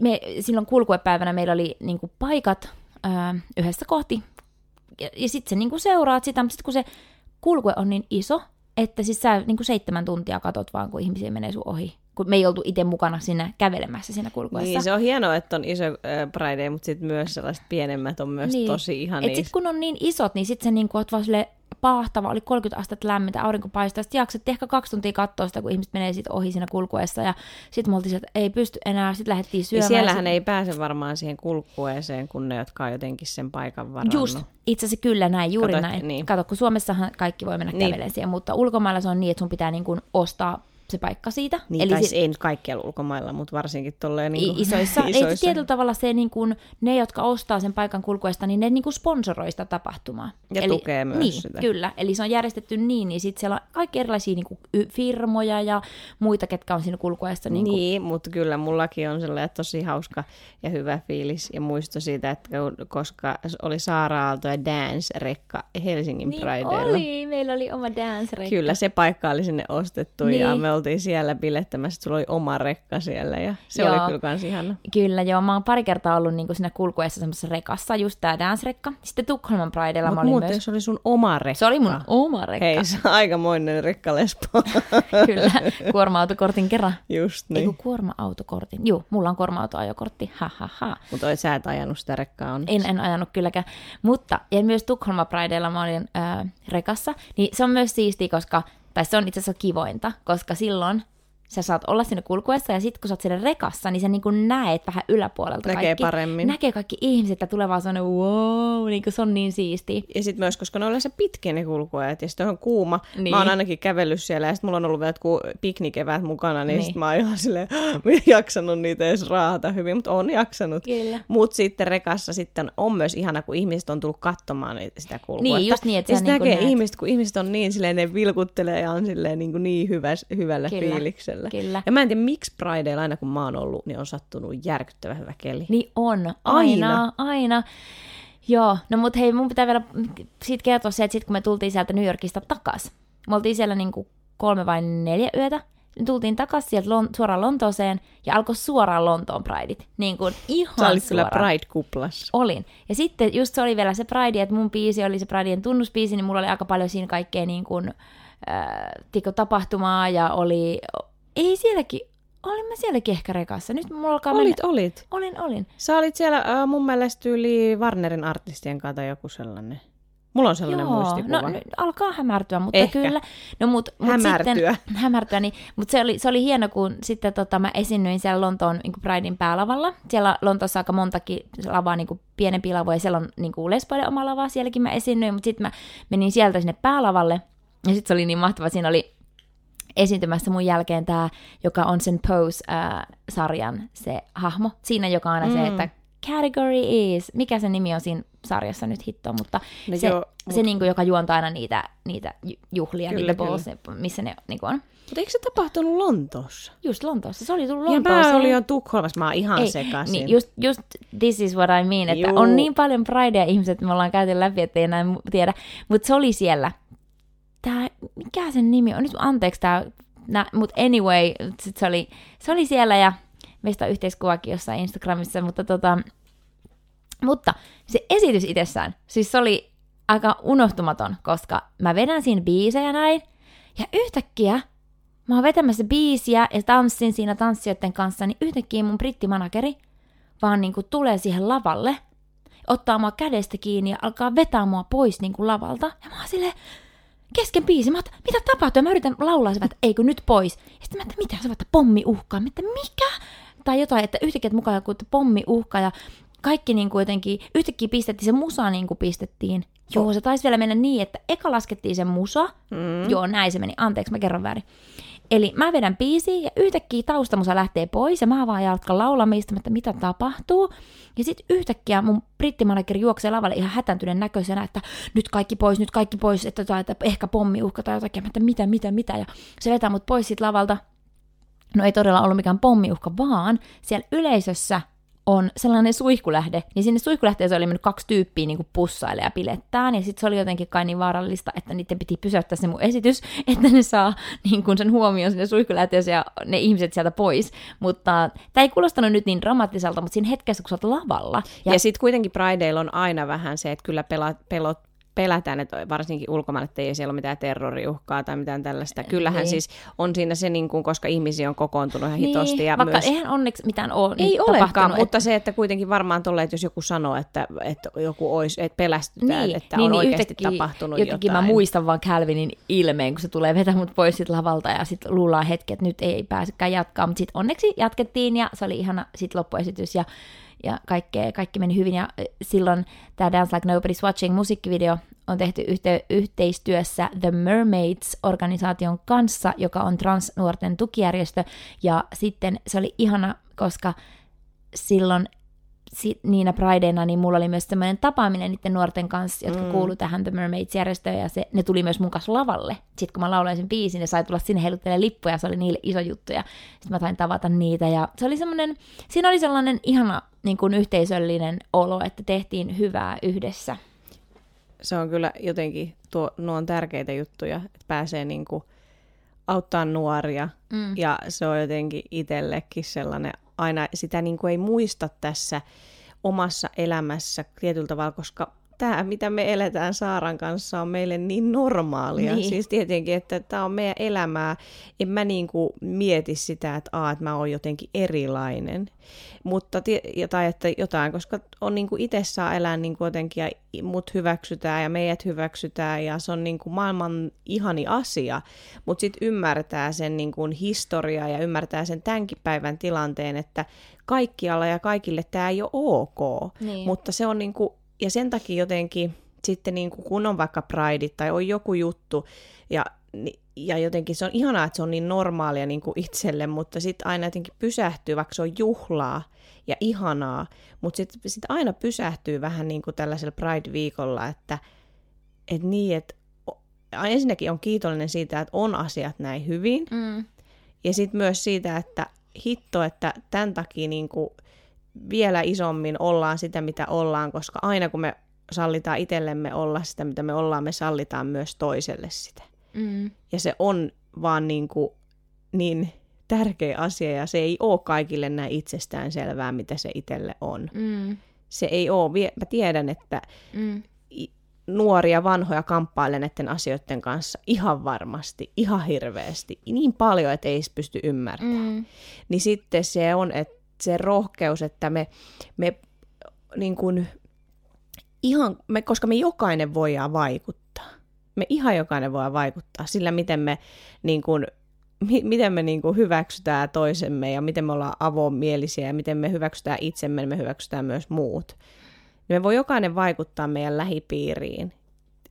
me, silloin kulkuepäivänä meillä oli niinku paikat ää, yhdessä kohti, ja, ja sitten sä niinku seuraat sitä, mutta sitten kun se kulkue on niin iso, että siis sä niin kuin seitsemän tuntia katot vaan, kun ihmisiä menee sun ohi. Kun me ei oltu itse mukana siinä kävelemässä siinä kulkuessa.
Niin, se on hienoa, että on iso äh, Pride, mutta sitten myös sellaiset pienemmät on myös niin. tosi ihan
Et sit kun on niin isot, niin sitten se niin kuin, vaan sille pahtava, oli 30 astetta lämmintä, aurinko paistaa, sitten jaksat ehkä kaksi tuntia katsoa sitä, kun ihmiset menee sit ohi siinä kulkuessa, ja sitten me oltiin että ei pysty enää, sitten lähdettiin syömään. Ja
siellähän
sit...
ei pääse varmaan siihen kulkueeseen, kun ne, jotka on jotenkin sen paikan varannut.
Just, itse asiassa kyllä näin, juuri Kato, näin. Niin. Kato, kun Suomessahan kaikki voi mennä niin. kävelemään siihen, mutta ulkomailla se on niin, että sun pitää niin kuin ostaa se paikka siitä.
Niin, Eli tai sit... ei nyt kaikkialla ulkomailla, mutta varsinkin tolleen niin kuin
isoissa. isoissa. Ei, tietyllä tavalla se, niin kuin, ne, jotka ostaa sen paikan kulkuesta, niin ne niin kuin sponsoroi sitä tapahtumaa.
Ja Eli, tukee myös
niin,
sitä.
kyllä. Eli se on järjestetty niin, niin sitten siellä on kaikki erilaisia niin kuin, firmoja ja muita, ketkä on siinä kulkuessa.
Niin, kuin... niin mutta kyllä mullakin on sellainen tosi hauska ja hyvä fiilis ja muisto siitä, että koska oli Saara Aalto ja Dance-rekka Helsingin
niin
Prideilla.
oli, meillä oli oma dance-rekka.
Kyllä, se paikka oli sinne ostettu niin. ja me oltiin siellä bilettämässä, sulla oli oma rekka siellä ja se joo. oli kyllä kans ihana.
Kyllä joo, mä oon pari kertaa ollut niinku siinä kulkuessa semmoisessa rekassa, just tää dance-rekka. Sitten Tukholman Pridella mä olin
muuten,
myös...
se oli sun oma rekka.
Se oli mun oma rekka.
Hei, se on aikamoinen rekkalespo.
kyllä, kuorma-autokortin kerran.
Just niin.
Eiku kuorma-autokortin. Juu, mulla on kuorma-autoajokortti, ha ha ha.
Mutta sä et ajanut sitä rekkaa on.
En, en ajanut kylläkään. Mutta, ja myös Tukholman Pridella mä olin äh, rekassa, niin se on myös siistiä, koska tai se on itse asiassa kivointa, koska silloin sä saat olla siinä kulkuessa ja sitten kun sä oot siinä rekassa, niin sä niin kuin näet vähän yläpuolelta
Näkee
kaikki.
paremmin.
Näkee kaikki ihmiset ja tulee vaan sellainen wow, niin kuin se on niin siisti.
Ja sitten myös, koska ne on yleensä pitkiä ne kulkuajat ja sitten on kuuma. Niin. Mä oon ainakin kävellyt siellä ja sitten mulla on ollut vielä piknikevät mukana, niin, niin. sitten mä oon ihan silleen, jaksanut niitä edes raahata hyvin, mutta on jaksanut. Mutta sitten rekassa sitten on myös ihana, kun ihmiset on tullut katsomaan sitä kulkua.
Niin, just niin, että
ja
niin
näkee
näet.
ihmiset, kun ihmiset on niin silleen, ne vilkuttelee ja on silleen niin, kuin niin hyvä, hyvällä
Kyllä.
fiiliksellä.
Kyllä.
Ja mä en tiedä, miksi Prideilla aina kun mä oon ollut, niin on sattunut järkyttävä hyvä keli.
Niin on, aina, aina. aina. Joo, no mut hei, mun pitää vielä siitä kertoa se, että sit kun me tultiin sieltä New Yorkista takas, me oltiin siellä niinku kolme vai neljä yötä, me tultiin takaisin sieltä Lon- suoraan Lontooseen ja alkoi suoraan Lontoon Prideit. Niin kuin ihan
Sä olit
suoraan.
kyllä Pride-kuplassa.
Olin. Ja sitten just se oli vielä se Pride, että mun biisi oli se Pridein tunnuspiisi, niin mulla oli aika paljon siinä kaikkea niin kuin, äh, tapahtumaa ja oli, ei sielläkin, olin mä sielläkin ehkä rekassa. Nyt mulla alkaa
Olit,
mennä...
olit.
Olin, olin.
Sä olit siellä äh, mun mielestä yli Warnerin artistien kanssa tai joku sellainen. Mulla on sellainen
Joo,
muistikuva.
no alkaa hämärtyä, mutta
Ehkä.
kyllä. No, mut, mut
Hämärtyä.
Sitten, hämärtyä, niin, mutta se oli, se oli hieno, kun sitten tota, mä esiinnyin siellä Lontoon niin Pridein päälavalla. Siellä Lontoossa aika montakin lavaa, niin pienempi lavoja, siellä on niin Lesboiden oma lava, sielläkin mä esiinnyin, mutta sitten mä menin sieltä sinne päälavalle, ja sitten se oli niin mahtava, siinä oli esiintymässä mun jälkeen tämä, joka on sen Pose-sarjan se hahmo. Siinä joka on aina mm. se, että category is, mikä se nimi on siinä sarjassa nyt hitto, mutta
No
se,
joo,
se niin kuin, joka juontaa aina niitä, niitä ju- juhlia,
Kyllä,
niitä balls, missä ne niin kuin on.
Mutta eikö se tapahtunut Lontoossa?
Just Lontoossa, se oli tullut
Ja
Lontooseen.
mä olin jo Tukholmassa, mä oon ihan
Ei,
sekaisin.
Niin, just, just this is what I mean, että
Juu.
on niin paljon pridea ihmiset, että me ollaan käyty läpi, että ei enää tiedä. Mutta se oli siellä. Tää, mikä sen nimi on? Nyt anteeksi tää, nä, mutta anyway, sit se, oli, se oli siellä ja meistä yhteiskuvakin jossain Instagramissa, mutta tota, mutta se esitys itsessään, siis se oli aika unohtumaton, koska mä vedän siinä biisejä näin, ja yhtäkkiä mä oon vetämässä biisiä ja tanssin siinä tanssijoiden kanssa, niin yhtäkkiä mun brittimanageri vaan niinku tulee siihen lavalle, ottaa mua kädestä kiinni ja alkaa vetää mua pois niinku lavalta. Ja mä oon silleen, kesken biisi, mä että mitä tapahtuu? Mä yritän laulaa se, että eikö nyt pois. Ja sitten mä että mitä se, että pommi uhkaa. Mä että mikä? Tai jotain, että yhtäkkiä että mukaan joku että pommi uhkaa ja kaikki niin kuin jotenkin, yhtäkkiä pistettiin, se musa niin kuin pistettiin. Joo, se taisi vielä mennä niin, että eka laskettiin se musa. Mm. Joo, näin se meni. Anteeksi, mä kerron väärin. Eli mä vedän biisiä ja yhtäkkiä taustamusa lähtee pois ja mä vaan jatkan laulamista, että mitä tapahtuu. Ja sitten yhtäkkiä mun brittimanageri juoksee lavalle ihan hätääntyneen näköisenä, että nyt kaikki pois, nyt kaikki pois, että, että, että ehkä pommi uhka tai jotakin, että mitä, mitä, mitä. Ja se vetää mut pois siitä lavalta. No ei todella ollut mikään pommiuhka, vaan siellä yleisössä on sellainen suihkulähde, niin sinne suihkulähteeseen oli mennyt kaksi tyyppiä niin pussaille ja pilettään, ja sitten se oli jotenkin kai niin vaarallista, että niiden piti pysäyttää se mun esitys, että ne saa niin kuin sen huomioon sinne suihkulähteeseen ja ne ihmiset sieltä pois. Mutta tämä ei kuulostanut nyt niin dramaattiselta, mutta siinä hetkessä, kun sä oot lavalla,
Ja, ja sitten kuitenkin Prideilla on aina vähän se, että kyllä pelot, pelätään, että varsinkin ulkomaille, että ei siellä ole mitään terroriuhkaa tai mitään tällaista. Kyllähän
Niin.
siis on siinä se, niin kuin, koska ihmisiä on kokoontunut ihan hitosti.
niin,
Ja
vaikka
myös...
eihän onneksi mitään ole
Ei
nyt
olekaan,
tapahtunut,
mutta se, että kuitenkin varmaan tuolle, että jos joku sanoo, että, että joku olisi, että pelästytään,
niin,
että
niin,
on
niin
oikeasti tapahtunut
jotenkin
jotain.
mä muistan vaan Calvinin ilmeen, kun se tulee vetää mut pois sit lavalta ja sitten luullaan hetki, että nyt ei pääsekään jatkaa, mutta sitten onneksi jatkettiin ja se oli ihana sit loppuesitys ja, ja kaikkea, kaikki meni hyvin. Ja silloin tämä Dance Like Nobody's Watching musiikkivideo on tehty yhte- yhteistyössä The Mermaids-organisaation kanssa, joka on transnuorten tukijärjestö. Ja sitten se oli ihana, koska silloin si- niinä Prideina, niin mulla oli myös semmoinen tapaaminen niiden nuorten kanssa, jotka mm. kuulu tähän The Mermaids-järjestöön, ja se, ne tuli myös mun kanssa lavalle. Sitten kun mä lauloin sen biisin, ne sai tulla sinne heiluttelemaan lippuja, se oli niille iso juttu, ja sitten mä tain tavata niitä, ja se oli semmoinen, siinä oli sellainen ihana niin kuin yhteisöllinen olo, että tehtiin hyvää yhdessä.
Se on kyllä jotenkin, tuo, nuo on tärkeitä juttuja, että pääsee niin kuin auttaa nuoria.
Mm.
Ja se on jotenkin itsellekin sellainen, aina sitä niin kuin ei muista tässä omassa elämässä tietyllä tavalla, koska tämä, mitä me eletään Saaran kanssa, on meille niin normaalia.
Niin.
Siis tietenkin, että tämä on meidän elämää. En mä niin kuin mieti sitä, että, aa, että mä oon jotenkin erilainen. Mutta, tai että jotain, koska on niin kuin itse saa elää niin kuin jotenkin, ja mut hyväksytään ja meidät hyväksytään, ja se on niin kuin maailman ihani asia. Mutta sitten ymmärtää sen niin kuin historiaa ja ymmärtää sen tämänkin päivän tilanteen, että kaikkialla ja kaikille tämä ei ole ok.
Niin.
Mutta se on niin kuin, ja sen takia jotenkin sitten niin kuin, kun on vaikka Pride tai on joku juttu, ja, ja jotenkin se on ihanaa, että se on niin normaalia niin kuin itselle, mutta sitten aina jotenkin pysähtyy, vaikka se on juhlaa ja ihanaa, mutta sitten sit aina pysähtyy vähän niin kuin tällaisella Pride-viikolla, että et niin, että ensinnäkin on kiitollinen siitä, että on asiat näin hyvin,
Mm.
ja sitten myös siitä, että hitto, että tämän takia niin kuin vielä isommin ollaan sitä, mitä ollaan, koska aina kun me sallitaan itsellemme olla sitä, mitä me ollaan, me sallitaan myös toiselle sitä.
Mm.
Ja se on vaan niin, kuin niin tärkeä asia, ja se ei ole kaikille näin itsestään selvää, mitä se itselle on.
Mm.
Se ei ole, mä tiedän, että
Mm.
nuoria, vanhoja kamppailen näiden asioiden kanssa ihan varmasti, ihan hirveästi, niin paljon, että ei pysty ymmärtämään
Mm.
niin sitten se on että se rohkeus, että me, me niin kuin, ihan, me, koska me jokainen voidaan vaikuttaa. Me ihan jokainen voidaan vaikuttaa sillä, miten me, niin kuin, mi, miten me niin kuin hyväksytään toisemme ja miten me ollaan avomielisiä ja miten me hyväksytään itsemme, me hyväksytään myös muut. Niin me voi jokainen vaikuttaa meidän lähipiiriin.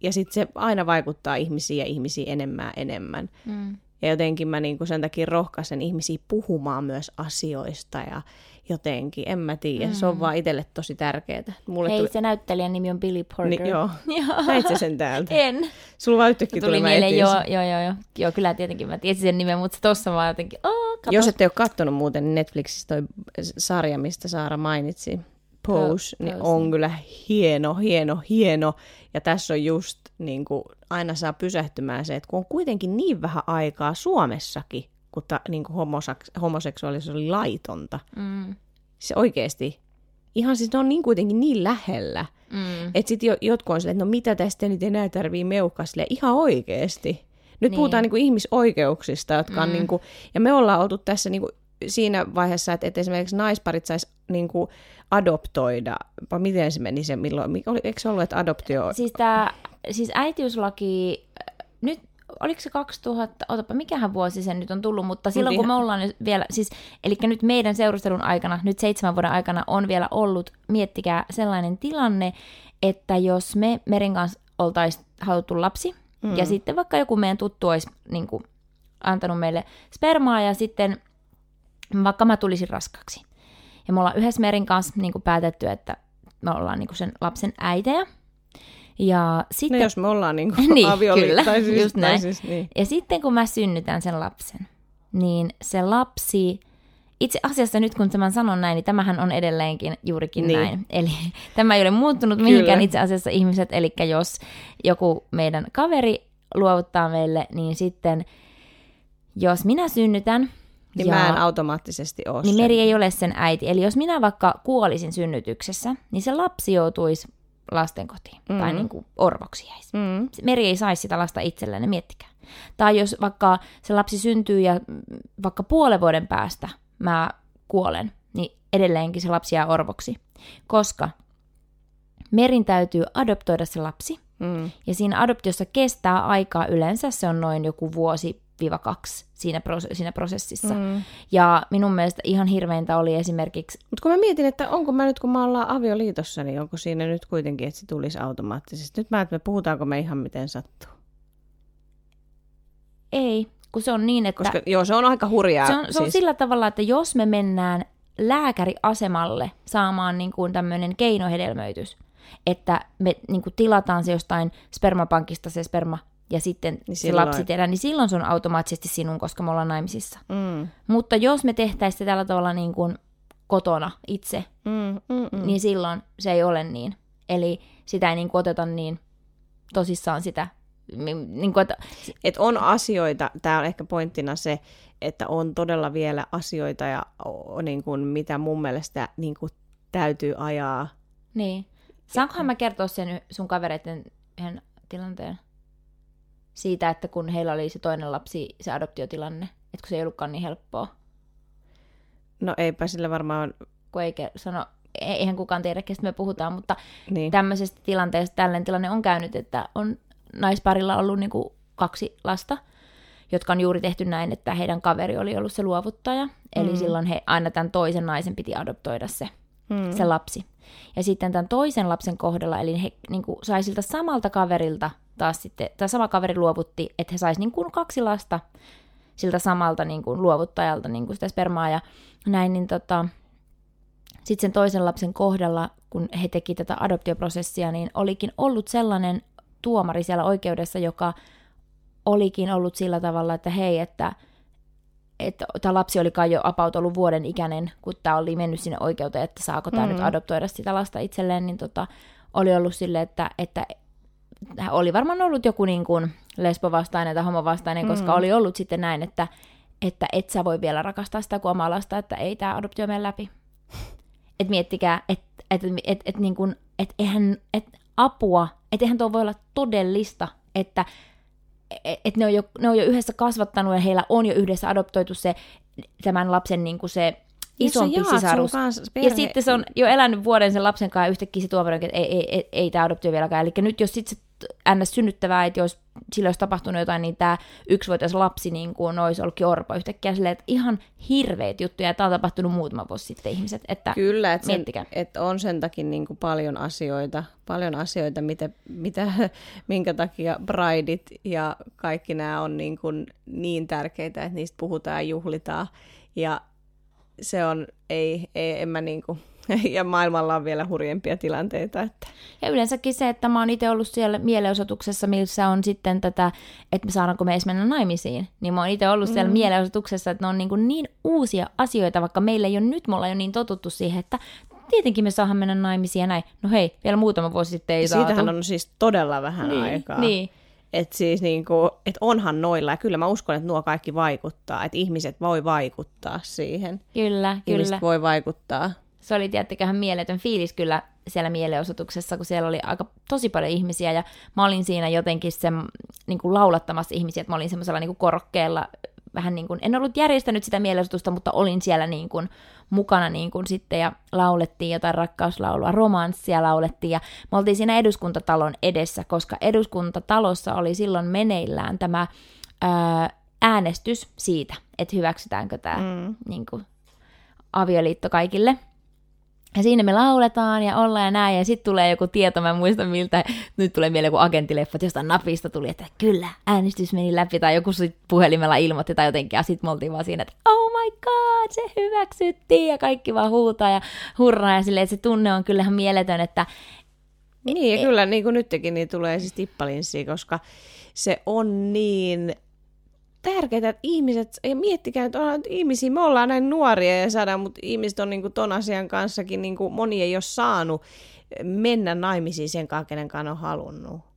Ja sitten se aina vaikuttaa ihmisiin ja ihmisiin enemmän enemmän.
Mm.
Ja jotenkin mä niin sen takia rohkaisen ihmisiä puhumaan myös asioista ja jotenkin, en mä tiedä, mm. se on vaan itselle tosi tärkeää. Mulle
Hei,
tuli...
se näyttelijän nimi on Billy Porter.
Niin, joo. Näit sä sen täältä?
En.
Sulla vaan yhtäkkiä
Tuli
tuli, mä
mieleen, joo, joo, joo, joo. Joo, kyllä tietenkin mä tiesin sen nimen, mutta tossa vaan jotenkin, oh, katos.
Jos ette ole kattonut muuten niin Netflixissä toi sarja, mistä Saara mainitsi, Pose,
Po-
niin on kyllä hieno, hieno, hieno. Ja tässä on just, niin kuin, aina saa pysähtymään se, että kun on kuitenkin niin vähän aikaa Suomessakin, kun ta, niin kuin homoseks- homoseksuaalisuus oli laitonta,
Mm,
se oikeasti, ihan siis ne on niin kuitenkin niin lähellä,
mm.
että sitten jo, jotkut on silleen, että no mitä tästä nyt enää tarvii meuhkaa ihan oikeasti. Nyt
Niin.
niin. puhutaan niinku ihmisoikeuksista, jotka on
Mm.
niinku, ja me ollaan oltu tässä niinku siinä vaiheessa, että, että esimerkiksi naisparit sais niinku adoptoida, vai miten se meni se, milloin, mi- oli, eikö se ollut, että adoptio...
Siis, tää, siis äitiyslaki, nyt oliko se 2000, otapa, mikähän vuosi sen nyt on tullut, mutta silloin kun me ollaan nyt vielä, siis, eli nyt meidän seurustelun aikana, nyt seitsemän vuoden aikana on vielä ollut, miettikää sellainen tilanne, että jos me Merin kanssa oltaisiin haluttu lapsi, mm. ja sitten vaikka joku meidän tuttu olisi niin kuin, antanut meille spermaa, ja sitten vaikka mä tulisin raskaksi. Ja me ollaan yhdessä Merin kanssa niin kuin päätetty, että me ollaan niin kuin sen lapsen äitejä. Ja
No
sitten,
jos me ollaan
Niin,
avioliitto,
kyllä,
tai siis,
just
tai
näin.
siis, niin.
ja sitten kun mä synnytän sen lapsen, niin se lapsi, itse asiassa nyt kun tämän sanon näin, niin tämähän on edelleenkin juurikin
Niin.
näin. Eli tämä ei ole muuttunut mihinkään
Kyllä.
itse asiassa ihmiset, eli jos joku meidän kaveri luovuttaa meille, niin sitten jos minä synnytän,
Niin mä en automaattisesti ole
niin
se.
Meri ei ole sen äiti. Eli jos minä vaikka kuolisin synnytyksessä, niin se lapsi joutuisi lastenkotiin mm. Tai niin kuin orvoksi jäisi.
Mm.
Meri ei saisi sitä lasta itselleen, ne miettikää. Tai jos vaikka se lapsi syntyy ja vaikka puolen vuoden päästä mä kuolen, niin edelleenkin se lapsi jää orvoksi. Koska Merin täytyy adoptoida se lapsi,
Mm.
ja siinä adoptiossa kestää aikaa yleensä, se on noin joku vuosi kaksi siinä, prose- siinä prosessissa. Mm. Ja minun mielestä ihan hirveintä oli esimerkiksi,
Mutta kun mä mietin, että onko mä nyt, kun mä ollaan avioliitossa, niin onko siinä nyt kuitenkin, että se tulisi automaattisesti. Nyt mä, että me puhutaanko me ihan miten sattuu.
ei, kun se on niin, että
Koska joo, se on aika hurjaa.
se on, se on sillä tavalla, että jos me mennään lääkäriasemalle saamaan niin kuin tämmöinen keinohedelmöitys, että me niin kuin tilataan se jostain spermapankista se sperma ja sitten
Niin
niin se
silloin-
lapsi tehdään, niin silloin se on automaattisesti sinun, koska me ollaan naimisissa.
Mm.
Mutta jos me tehtäisiin se tällä tavalla niin kuin kotona itse,
Mm, mm, mm.
niin silloin se ei ole niin. Eli sitä ei niin kuin oteta niin tosissaan sitä, mi- niin kuin, että,
Et on asioita, tämä on ehkä pointtina se, että on todella vielä asioita, ja niin kuin, mitä mun mielestä niin kuin, täytyy ajaa.
niin. Saankohan mä kertoa sen sun kavereiden yhden tilanteen? Siitä, että kun heillä oli se toinen lapsi, se adoptiotilanne, että kun se ei ollutkaan niin helppoa,
No eipä sillä varmaan,
kun ei sano, e- eihän kukaan tiedä, kestä me puhutaan, mutta
niin.
tämmöisestä tilanteesta tällainen tilanne on käynyt, että on naisparilla ollut niin kuin kaksi lasta, jotka on juuri tehty näin, että heidän kaveri oli ollut se luovuttaja. Eli
Mm.
silloin he, aina tämän toisen naisen piti adoptoida se,
Mm.
se lapsi. Ja sitten tämän toisen lapsen kohdalla, eli he niin kuin, sai siltä samalta kaverilta taas sitten, tämä sama kaveri luovutti, että he saisi niin kuin kaksi lasta siltä samalta niin kuin, luovuttajalta niin kuin sitä spermaa ja näin, niin tota, sitten sen toisen lapsen kohdalla, kun he teki tätä adoptioprosessia, niin olikin ollut sellainen tuomari siellä oikeudessa, joka olikin ollut sillä tavalla, että hei, että että tämä lapsi oli kai jo about ollut vuoden ikäinen, kun tämä oli mennyt sinne oikeuteen, että saako tämä mm. nyt adoptoida sitä lasta itselleen, niin tota, oli ollut sille, että, että oli varmaan ollut joku niin kuin lesbovastainen tai homovastainen, koska
Mm.
oli ollut sitten näin, että, että et sä voi vielä rakastaa sitä kuin omaa lasta, että ei tämä adoptio mene läpi. Et miettikää, että et, et, et, niin kuin, et eihän, et apua, että eihän tuo voi olla todellista, että et, et ne, on jo, ne on jo yhdessä kasvattanut ja heillä on jo yhdessä adoptoitu se tämän lapsen niin kuin se isompi sisarus. Ja sitten se on jo elänyt vuoden sen lapsen kanssa ja yhtäkkiä se tuomari, että ei, ei, ei, ei tämä adoptio vieläkään. Eli nyt jos sitten se ns. synnyttävä äiti olisi, sillä olisi tapahtunut jotain, niin tämä yksivuotias lapsi niin kuin olisi ollutkin orpo yhtäkkiä. Silleen, että ihan hirveät juttuja. Tämä on tapahtunut muutama vuosi sitten ihmiset. Että
Kyllä, että, sen, että on sen takia niin kuin paljon asioita, paljon asioita mitä, mitä, minkä takia brideit ja kaikki nämä on niin, kuin niin tärkeitä, että niistä puhutaan ja juhlitaan. Ja se on, ei, ei en mä niin kuin, ja maailmalla on vielä hurjempia tilanteita. Että,
Ja yleensäkin se, että mä oon itse ollut siellä mielenosoituksessa, missä on sitten tätä, että me saadaanko me edes mennä naimisiin. Niin mä oon itse ollut siellä
Mm.
mielenosoituksessa, että ne on niin, kuin niin uusia asioita, vaikka meillä ei ole nyt, me ollaan jo niin totuttu siihen, että tietenkin me saadaan mennä naimisiin ja näin. No hei, vielä muutama vuosi sitten ei
siitähän
saatu.
on siis todella vähän
niin,
aikaa.
Niin,
Että siis niinku, et onhan noilla, ja kyllä mä uskon, että nuo kaikki vaikuttaa, että ihmiset voi vaikuttaa siihen.
kyllä,
Ihmiset
kyllä.
voi vaikuttaa.
Se oli tiettäköhän mieletön fiilis kyllä siellä mielenosoituksessa, kun siellä oli aika tosi paljon ihmisiä ja mä olin siinä jotenkin sen niin kuin laulattamassa ihmisiä, että mä olin semmoisella niin kuin korokkeella vähän niin kuin, en ollut järjestänyt sitä mielenosoitusta, mutta olin siellä niin kuin mukana niin kuin sitten ja laulettiin jotain rakkauslaulua, romanssia laulettiin ja me oltiin siinä eduskuntatalon edessä, koska eduskuntatalossa oli silloin meneillään tämä ää, äänestys siitä, että hyväksytäänkö tämä
Mm.
niin kuin, avioliitto kaikille. Ja siinä me lauletaan ja ollaan ja näin, ja sitten tulee joku tieto, mä en muista miltä, nyt tulee mieleen joku agenttileffa, jostain napista tuli, että kyllä, äänestys meni läpi, tai joku sit puhelimella ilmoitti tai jotenkin, ja sitten me oltiin vaan siinä, että oh my god, se hyväksyttiin, ja kaikki vaan huutaa ja hurraa, ja silleen, se tunne on kyllähän mieletön, että
Niin, ja kyllä niin kuin nytkin niin tulee siis tippalinssia, koska se on niin tärkeää, että ihmiset, ja miettikää, että onhan ihmisiä, me ollaan näin nuoria ja saadaan, mutta ihmiset on niin kuin ton asian kanssakin, niin kuin moni ei ole saanut mennä naimisiin sen kanssa, kenen on halunnut.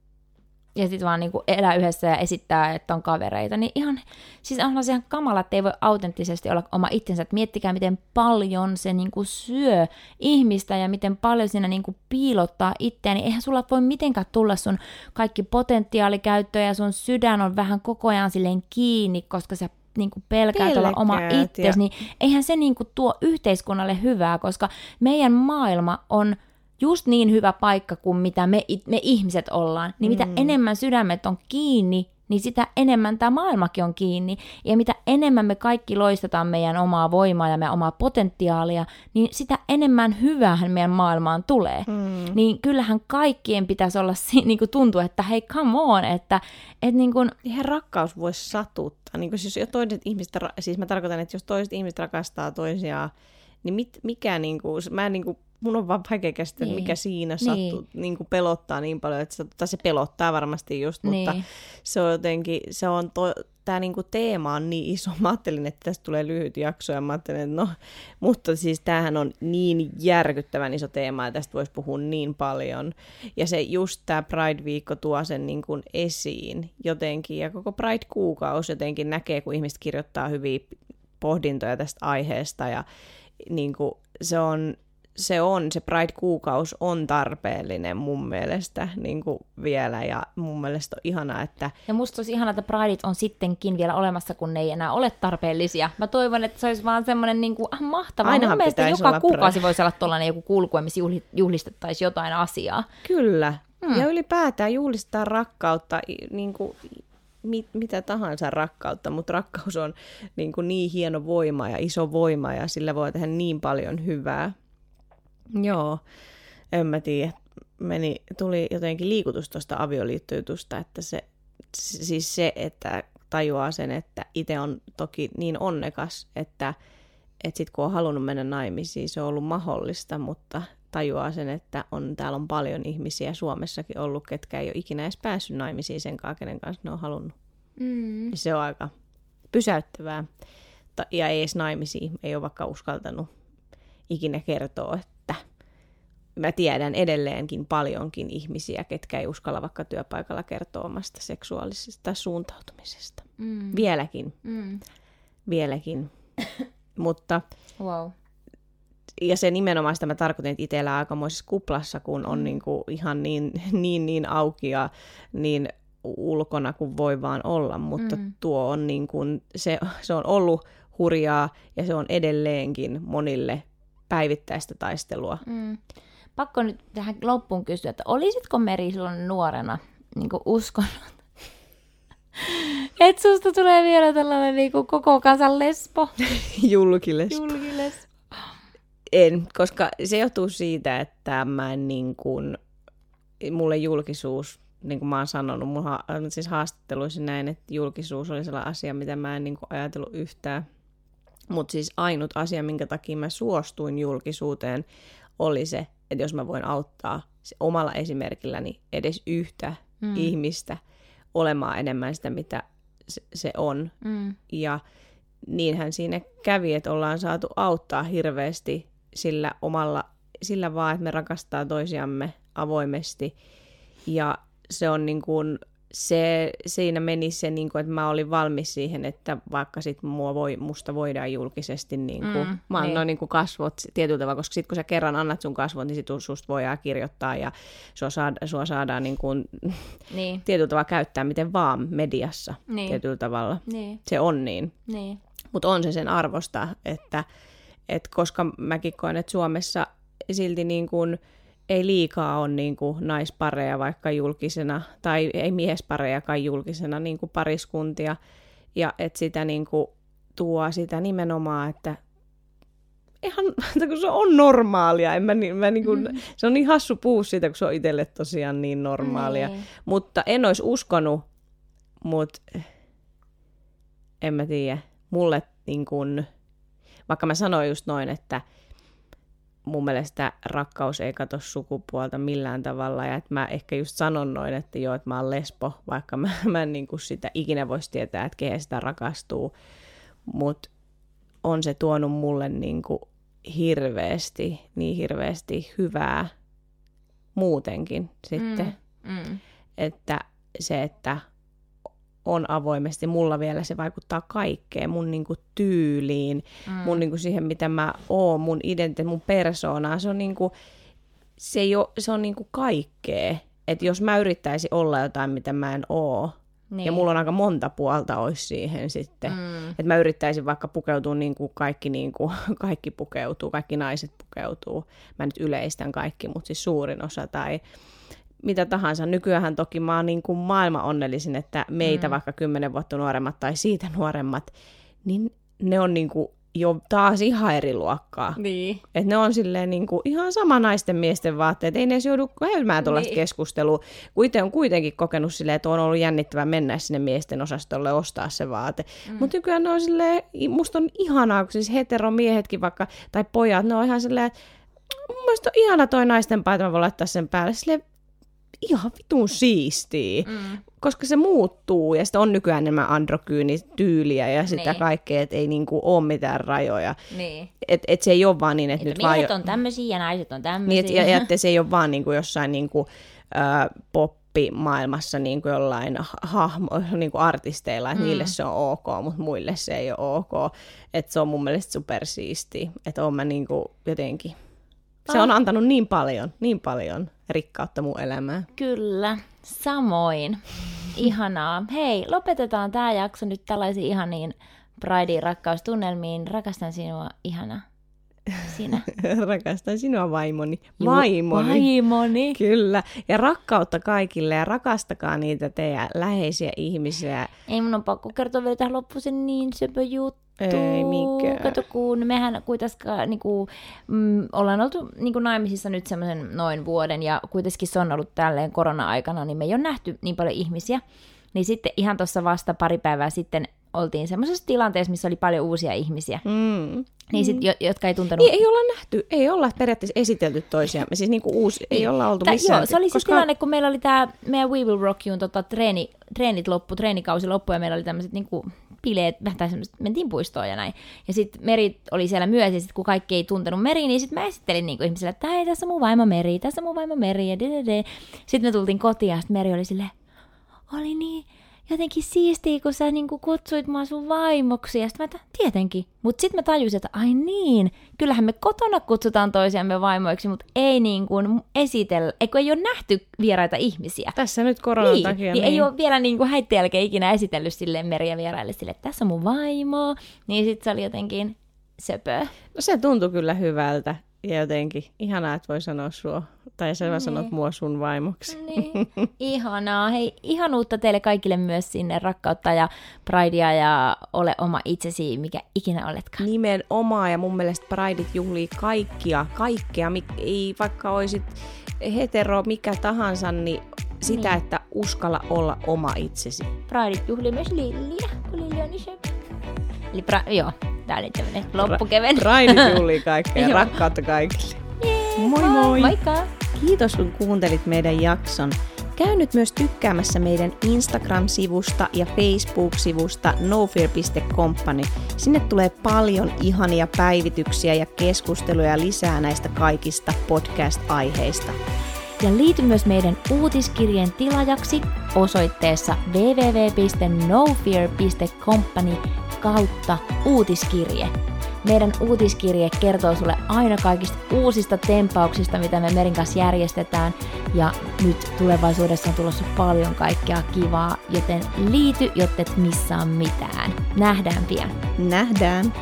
Ja sitten vaan niinku elää yhdessä ja esittää, että on kavereita, niin ihan, siis on ihan kamala, että ei voi autenttisesti olla oma itsensä, että miettikää, miten paljon se niinku syö ihmistä ja miten paljon siinä niinku piilottaa itseä, niin eihän sulla voi mitenkään tulla sun kaikki potentiaali käyttöön ja sun sydän on vähän koko ajan silleen kiinni, koska sä niin kuin pelkäät olla oma itsesi, niin eihän se niin kuin tuo yhteiskunnalle hyvää, koska meidän maailma on just niin hyvä paikka kuin mitä me, me ihmiset ollaan. Niin mitä mm. enemmän sydämet on kiinni, niin sitä enemmän tämä maailmakin on kiinni. Ja mitä enemmän me kaikki loistetaan meidän omaa voimaa ja meidän omaa potentiaalia, niin sitä enemmän hyväähän meidän maailmaan tulee. Mm. Niin kyllähän kaikkien pitäisi olla niin kuin tuntuu, että hei come on, että et niin kuin...
Eihän rakkaus voisi satuttaa. Niin kuin siis, jos toiset ihmiset, siis mä tarkoitan, että jos toiset ihmiset rakastaa toisiaan, niin mit, mikä niin kuin, mä niin kuin mun on vaan vaikea käsittää, niin. mikä siinä niin. sattuu, niin kuin pelottaa niin paljon, että se, tai se pelottaa varmasti just, niin. mutta se on jotenkin, se on to, tämä niinku teema on niin iso. Mä ajattelin, että tästä tulee lyhyt jakso ja mä ajattelin, että no, mutta siis tämähän on niin järkyttävän iso teema ja tästä voisi puhua niin paljon. Ja se just tämä Pride-viikko tuo sen niin kuin esiin jotenkin ja koko Pride-kuukausi jotenkin näkee, kun ihmiset kirjoittaa hyviä pohdintoja tästä aiheesta ja niin kuin, se on se on, se Pride-kuukaus on tarpeellinen mun mielestä niin kuin vielä ja mun mielestä on ihanaa, että...
Ja musta olisi ihanaa, että Prideit on sittenkin vielä olemassa, kun ne ei enää ole tarpeellisia. Mä toivon, että se olisi vaan semmoinen niin kuin, ah, mahtavaa. Ainahan mun mielestä joka kuukausi Pride. voisi olla tuollainen joku kulku, missä juhlistettaisiin jotain asiaa.
Kyllä. Hmm. Ja ylipäätään juhlistaa rakkautta, niin kuin, mit, mitä tahansa rakkautta, mutta rakkaus on niin, kuin niin hieno voima ja iso voima ja sillä voi tehdä niin paljon hyvää. Joo, en mä tiedä. Meni, tuli jotenkin liikutus tuosta avioliittojutusta, että se, siis se, että tajuaa sen, että itse on toki niin onnekas, että, että sit kun on halunnut mennä naimisiin, se on ollut mahdollista, mutta tajuaa sen, että on, täällä on paljon ihmisiä Suomessakin ollut, ketkä ei ole ikinä edes päässyt naimisiin sen kanssa, kenen kanssa ne on halunnut. Mm. Se on aika pysäyttävää. Ja ei edes naimisiin, ei ole vaikka uskaltanut ikinä kertoa, että mä tiedän edelleenkin paljonkin ihmisiä, ketkä ei uskalla vaikka työpaikalla kertoa omasta seksuaalisesta suuntautumisesta. Mm. Vieläkin. Mm. Vieläkin. Mutta...
Wow.
Ja se nimenomaan sitä mä tarkoitin, että itsellä aikamoisessa kuplassa, kun on mm. niin kuin ihan niin, niin, niin auki ja niin ulkona kuin voi vaan olla, mutta mm. tuo on niin kuin, se, se on ollut hurjaa ja se on edelleenkin monille päivittäistä taistelua. Mm
pakko nyt tähän loppuun kysyä, että olisitko Meri silloin nuorena niin uskonut, että susta tulee vielä tällainen niin kuin koko kansan lesbo?
Julkilesbo.
Julkilesbo.
En, koska se johtuu siitä, että mä en niin kuin, mulle julkisuus, niin kuin mä oon sanonut, mun ha- siis haastatteluissa näin, että julkisuus oli sellainen asia, mitä mä en niin kuin ajatellut yhtään. Mutta siis ainut asia, minkä takia mä suostuin julkisuuteen, oli se, että jos mä voin auttaa se omalla esimerkilläni edes yhtä mm. ihmistä olemaan enemmän sitä, mitä se, se on. Mm. Ja niinhän siinä kävi, että ollaan saatu auttaa hirveästi sillä omalla, sillä vaan, että me rakastaa toisiamme avoimesti. Ja se on niin kuin se, siinä meni se, niin kuin, että mä olin valmis siihen, että vaikka sit mua voi, musta voidaan julkisesti niin kuin, mm, mä annoin niin. niin kuin kasvot tietyllä tavalla, koska sitten kun sä kerran annat sun kasvot, niin sit susta voidaan kirjoittaa ja sua, saada, sua saadaan niin kuin, niin. tietyllä tavalla käyttää miten vaan mediassa niin. tietyllä tavalla. Niin. Se on niin. niin. Mutta on se sen arvosta, että, että koska mäkin koen, että Suomessa silti niin kuin, ei liikaa ole niin kuin naispareja vaikka julkisena, tai ei miesparejakaan julkisena niin kuin pariskuntia, ja että sitä niin kuin tuo sitä nimenomaan, että ihan, kun se on normaalia, en mä, mä niin kuin, mm. se on niin hassu puu siitä, kun se on itselle tosiaan niin normaalia, mm. mutta en olisi uskonut, mutta en mä tiedä, mulle niin kuin, vaikka mä sanoin just noin, että mun mielestä rakkaus ei katso sukupuolta millään tavalla, ja että mä ehkä just sanon noin, että joo, että mä oon lesbo, vaikka mä, mä en niin kuin sitä ikinä voisi tietää, että kehen sitä rakastuu, mutta on se tuonut mulle niin kuin hirveästi, niin hirveästi hyvää muutenkin sitten, mm, mm. että se, että on avoimesti, mulla vielä se vaikuttaa kaikkeen, mun niinku tyyliin, mm. mun niinku siihen, mitä mä oon, mun identiteetti, mun persoonaa, se on niinku, se, ei ole, se on niinku kaikkea. Että jos mä yrittäisin olla jotain, mitä mä en oo, niin. ja mulla on aika monta puolta olisi siihen sitten, mm. että mä yrittäisin vaikka pukeutua niin kuin kaikki, niin kuin, kaikki pukeutuu, kaikki naiset pukeutuu. Mä nyt yleistän kaikki, mutta siis suurin osa tai mitä tahansa. Nykyään toki mä oon niin kuin maailman onnellisin, että meitä mm. vaikka kymmenen vuotta nuoremmat tai siitä nuoremmat, niin ne on niin kuin jo taas ihan eri luokkaa.
Niin.
Et ne on silleen niin kuin ihan sama naisten miesten vaatteet, ei ne edes joudu käymään tuollaista niin. keskustelua. Kun itse on kuitenkin kokenut silleen, että on ollut jännittävää mennä sinne miesten osastolle ostaa se vaate. Mm. Mutta nykyään ne on silleen, musta on ihanaa, kun siis heteromiehetkin vaikka, tai pojat, ne on ihan silleen, että mun mielestä on ihana toi naisten paita, mä voin laittaa sen päälle. Silleen, ihan vitun siistiä, mm. koska se muuttuu ja sitten on nykyään enemmän androkyynityyliä ja sitä niin. kaikkea, että ei niinku ole mitään rajoja.
Niin.
Et, et se ei ole vaan niin, että nyt
vaan...
Miehet
on tämmöisiä ja naiset on tämmöisiä.
Niin, et, ja, ja että se ei ole vaan niinku jossain niinku, äh, poppimaailmassa niin kuin jollain hahmo, niin kuin artisteilla, että mm. niille se on ok, mutta muille se ei ole ok. Että se on mun mielestä supersiisti, että on mä niin kuin jotenkin se on antanut niin paljon, niin paljon rikkautta mun elämään.
Kyllä, samoin. Ihanaa. Hei, lopetetaan tämä jakso nyt tällaisiin ihaniin Pride rakkaustunnelmiin. Rakastan sinua, ihana. Sinä.
Rakastan sinua vaimoni. Vaimoni.
Vaimoni.
Kyllä. Ja rakkautta kaikille ja rakastakaa niitä teidän läheisiä ihmisiä.
Ei mun on pakko kertoa vielä tähän loppuun niin söpö juttu
ei mikään.
Kato, kun mehän kuitenkaan niin kuin, mm, ollaan oltu niin kuin naimisissa nyt semmoisen noin vuoden, ja kuitenkin se on ollut tälleen korona-aikana, niin me ei ole nähty niin paljon ihmisiä. Niin sitten ihan tuossa vasta pari päivää sitten oltiin semmoisessa tilanteessa, missä oli paljon uusia ihmisiä.
Mm.
Niin sit, jo, jotka ei tuntenut...
Niin, ei olla nähty, ei olla periaatteessa esitelty toisiamme, siis niinku uusi, niin. ei olla oltu missään.
Joo, se oli koska... siis tilanne, kun meillä oli tämä meidän We Will Rock You'n tota, treeni, treenit loppu, treenikausi loppu, ja meillä oli tämmöiset niinku bileet, tai mentiin puistoon ja näin. Ja sitten Meri oli siellä myös, ja sitten kun kaikki ei tuntenut Meri, niin sitten mä esittelin niinku ihmisille, että hei, tässä on mun vaimo Meri, tässä on mun vaimo Meri, ja de. Sitten me tultiin kotiin, ja sitten Meri oli silleen, oli niin, jotenkin siistiä, kun sä niinku kutsuit mua sun vaimoksi. Ja sitten mä tietenkin. Mutta sitten mä tajusin, että ai niin, kyllähän me kotona kutsutaan toisiamme vaimoiksi, mutta ei niin kuin esitellä, eikö ei ole nähty vieraita ihmisiä.
Tässä nyt koronan
niin,
takia.
Niin, niin. ei ole vielä niin kuin häitten jälkeen ikinä esitellyt silleen meriä vieraille sille, että tässä on mun vaimo. Niin sitten se oli jotenkin söpö.
No se tuntui kyllä hyvältä ja jotenkin ihanaa, että voi sanoa sua, tai sä niin. sanot mua sun vaimoksi.
Niin. Ihanaa. Hei, ihanuutta teille kaikille myös sinne, rakkautta ja pridea ja ole oma itsesi, mikä ikinä oletkaan.
Nimenomaan, ja mun mielestä prideit juhlii kaikkia, kaikkea, ei vaikka olisit hetero, mikä tahansa, niin sitä, niin. että uskalla olla oma itsesi.
Prideit juhlii myös Lilliä, kun Lilli on niin Eli pra- joo, tää oli tämmönen loppukeven.
Pride juhlii kaikkea, rakkautta kaikille.
Yeah,
moi moi!
Moikka!
Kiitos kun kuuntelit meidän jakson. Käy nyt myös tykkäämässä meidän Instagram-sivusta ja Facebook-sivusta nofear.company. Sinne tulee paljon ihania päivityksiä ja keskusteluja lisää näistä kaikista podcast-aiheista.
Ja liity myös meidän uutiskirjeen tilajaksi osoitteessa www.nofear.company kautta uutiskirje. Meidän uutiskirje kertoo sulle aina kaikista uusista tempauksista, mitä me Merin kanssa järjestetään. Ja nyt tulevaisuudessa on tulossa paljon kaikkea kivaa, joten liity, jotta et missaa mitään. Nähdään pian.
Nähdään.